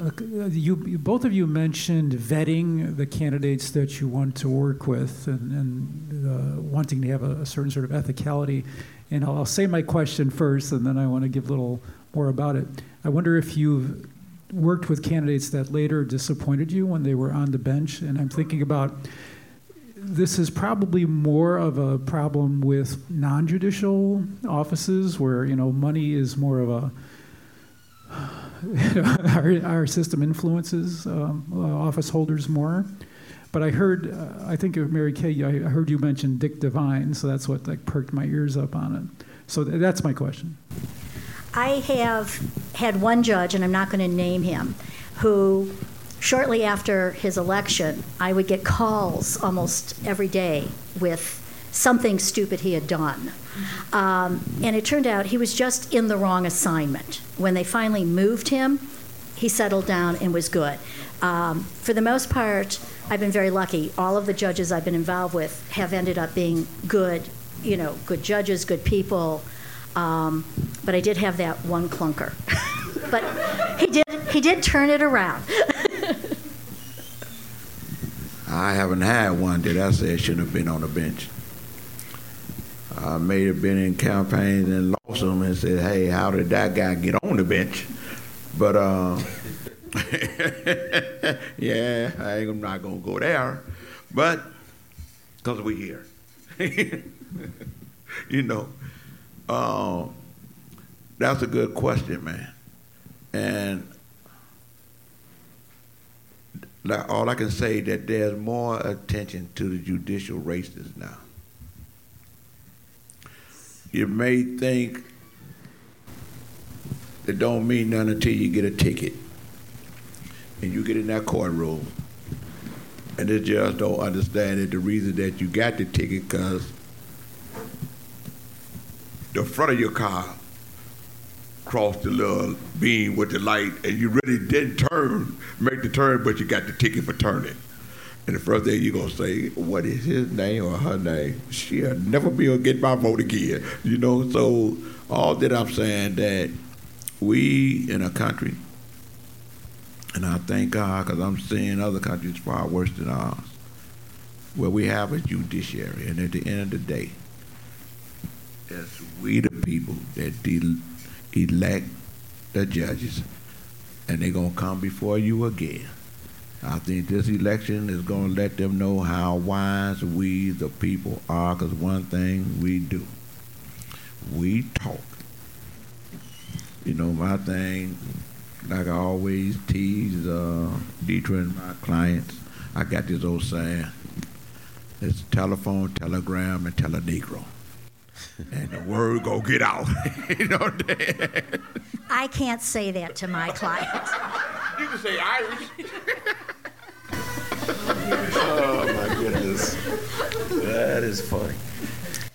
Speaker 8: Uh, you, you, both of you mentioned vetting the candidates that you want to work with and, and uh, wanting to have a, a certain sort of ethicality. And I'll, I'll say my question first, and then I want to give a little more about it. I wonder if you've worked with candidates that later disappointed you when they were on the bench. And I'm thinking about this is probably more of a problem with non-judicial offices where you know money is more of a [LAUGHS] our, our system influences um, uh, office holders more. But I heard, uh, I think of Mary Kay, I heard you mention Dick Devine, so that's what like perked my ears up on it. So th- that's my question.
Speaker 5: I have had one judge, and I'm not going to name him, who shortly after his election, I would get calls almost every day with something stupid he had done. Um, and it turned out he was just in the wrong assignment. When they finally moved him, he settled down and was good. Um, for the most part, I've been very lucky. All of the judges I've been involved with have ended up being good, you know, good judges, good people. Um, but I did have that one clunker. [LAUGHS] but he did he did turn it around. [LAUGHS]
Speaker 3: I haven't had one that I said shouldn't have been on the bench. I may have been in campaigns and lost them and said, hey, how did that guy get on the bench? But uh, [LAUGHS] yeah, I am not gonna go there. But because we're here, [LAUGHS] you know, uh, that's a good question, man. And all I can say that there's more attention to the judicial races now. You may think it don't mean nothing until you get a ticket and you get in that courtroom and they just don't understand that the reason that you got the ticket because the front of your car crossed the little beam with the light and you really didn't turn, make the turn, but you got the ticket for turning. And the first thing you're gonna say, what is his name or her name? She'll never be able to get my vote again. You know, so all that I'm saying that we in a country, and I thank God because I'm seeing other countries far worse than ours, where we have a judiciary, and at the end of the day, it's we the people that de- elect the judges, and they're gonna come before you again. I think this election is going to let them know how wise we, the people, are. Because one thing we do, we talk. You know, my thing, like I always tease uh, Deidre and my clients, I got this old saying, it's telephone, telegram, and telenegro. [LAUGHS] and the word go get out. [LAUGHS] you know
Speaker 5: I can't say that to my clients. [LAUGHS]
Speaker 3: You can say Irish.
Speaker 4: Oh my [LAUGHS] goodness, that is funny.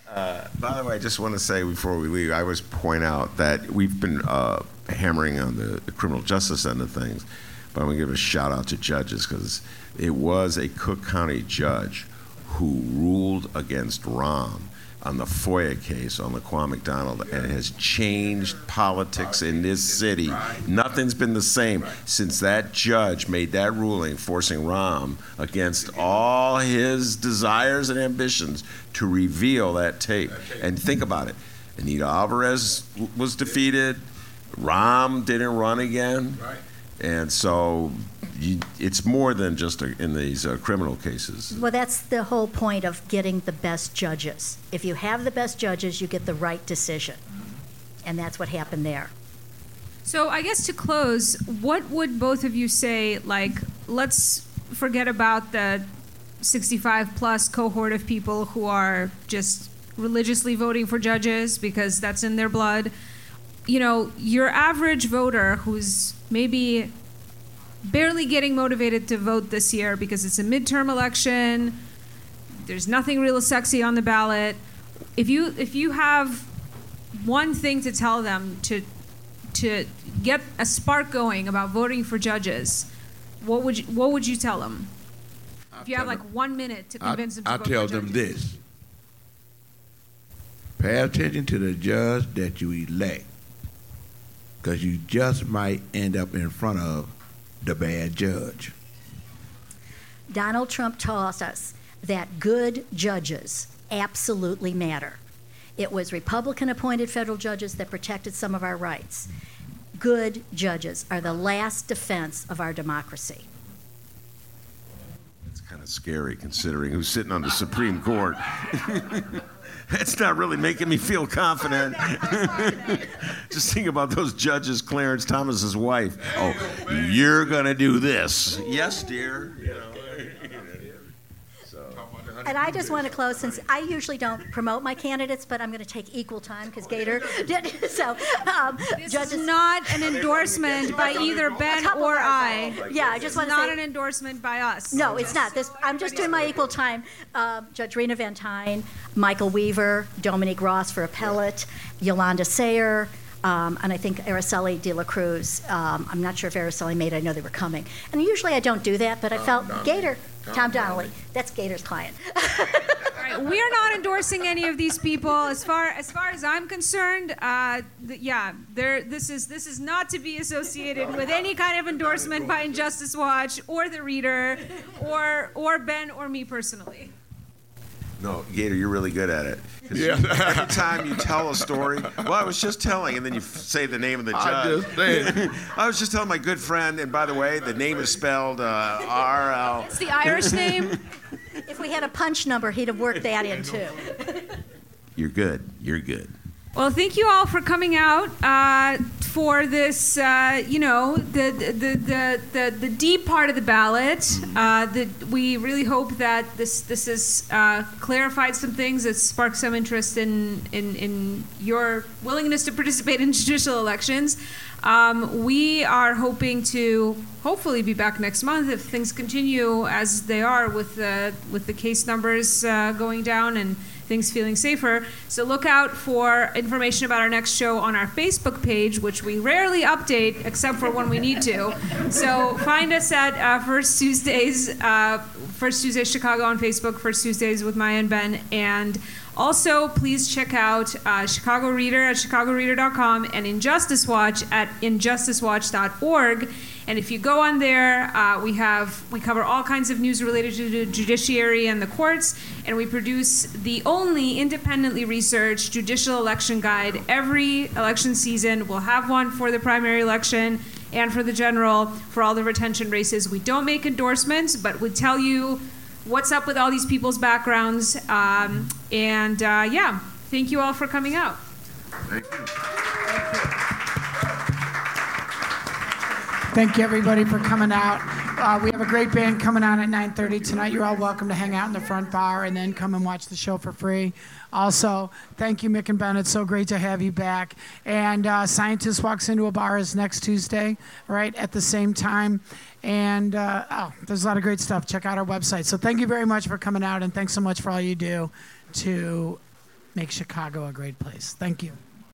Speaker 4: Uh, by the way, I just want to say before we leave, I always point out that we've been uh, hammering on the, the, criminal justice end of things, but I'm going to give a shout out to judges because it was a Cook County judge who ruled against Rahm on the FOIA case on Laquan McDonald and has changed politics in this city. Nothing's been the same since that judge made that ruling forcing Rahm against all his desires and ambitions to reveal that tape. And think about it. Anita Alvarez was defeated. Rahm didn't run again. And so you, it's more than just a, in these uh, criminal cases.
Speaker 5: Well, that's the whole point of getting the best judges. If you have the best judges, you get the right decision. And that's what happened there.
Speaker 2: So, I guess to close, what would both of you say? Like, let's forget about the 65 plus cohort of people who are just religiously voting for judges because that's in their blood. You know, your average voter who's maybe barely getting motivated to vote this year because it's a midterm election. There's nothing real sexy on the ballot. If you if you have one thing to tell them to to get a spark going about voting for judges, what would you, what would you tell them?
Speaker 3: I'll
Speaker 2: if you have like
Speaker 3: them,
Speaker 2: one minute to convince
Speaker 3: I,
Speaker 2: them to vote
Speaker 3: I
Speaker 2: vote
Speaker 3: tell
Speaker 2: for
Speaker 3: them
Speaker 2: judges.
Speaker 3: this. Pay attention to the judge that you elect because you just might end up in front of the bad judge.
Speaker 5: Donald Trump taught us that good judges absolutely matter. It was Republican appointed federal judges that protected some of our rights. Good judges are the last defense of our democracy.
Speaker 4: It's kind of scary considering who's sitting on the Supreme Court. [LAUGHS] That's not really making me feel confident. [LAUGHS] Just think about those judges, Clarence Thomas's wife. Oh, you're gonna do this. Yes, dear. You know.
Speaker 5: And I just want to close, since I usually don't promote my candidates, but I'm going to take equal time because Gator did. [LAUGHS] So, um,
Speaker 2: This
Speaker 5: judges.
Speaker 2: is not an endorsement by either Ben or I.
Speaker 5: Yeah, I just want to
Speaker 2: not
Speaker 5: say.
Speaker 2: an endorsement by us.
Speaker 5: No, it's not. This, I'm just doing my equal time. Um, Judge Rena Van Tine, Michael Weaver, Dominique Ross for appellate, Yolanda Sayer, um, and I think Araceli De La Cruz. Um, I'm not sure if Araceli made. it. I know they were coming. And usually I don't do that, but I felt Gator, Tom Donnelly. That's Gator's client. [LAUGHS]
Speaker 2: All right, we are not endorsing any of these people. As far as far as I'm concerned, uh, th- yeah, there. This is this is not to be associated with any kind of endorsement by Injustice Watch or the reader, or or Ben or me personally.
Speaker 4: No, Gator, you're really good at it. 'Cause [LAUGHS]
Speaker 3: Yeah.
Speaker 4: you- every time you tell a story, well, I was just telling, and then you f- say the name of the judge.
Speaker 3: I just. [LAUGHS]
Speaker 4: I was just telling my good friend, and by the way, the name is spelled uh, R L.
Speaker 2: It's the Irish name.
Speaker 5: if we had a punch number, he'd have worked that in too.
Speaker 4: You're good. You're good.
Speaker 2: Well, thank you all for coming out uh, for this. Uh, you know, the the, the the the deep part of the ballot. Uh, we really hope that this this has uh, clarified some things that sparked some interest in in in your willingness to participate in [LAUGHS] judicial elections. Um, we are hoping to hopefully be back next month if things continue as they are with the with the case numbers uh, going down and things feeling safer. So look out for information about our next show on our Facebook page, which we rarely update except for when we need to. So find us at uh, First Tuesdays, uh, First Tuesdays Chicago on Facebook, First Tuesdays with Maya and Ben, and also, please check out uh, Chicago Reader at chicagoreader.com and Injustice Watch at injusticewatch.org. And if you go on there, uh, we have we cover all kinds of news related to the judiciary and the courts, and we produce the only independently researched judicial election guide every election season. We'll have one for the primary election and for the general for all the retention races. We don't make endorsements, but we tell you what's up with all these people's backgrounds. Um, and uh, yeah, thank you all for coming out.
Speaker 1: Thank you, everybody, for coming out. Uh, we have a great band coming on at 9:30 tonight. You're all welcome to hang out in the front bar and then come and watch the show for free. Also, thank you, Mick and Ben. It's so great to have you back. And uh, Scientist Walks Into a Bar is next Tuesday, right at the same time. And uh, oh, there's a lot of great stuff. Check out our website. So thank you very much for coming out, and thanks so much for all you do to make Chicago a great place. Thank you.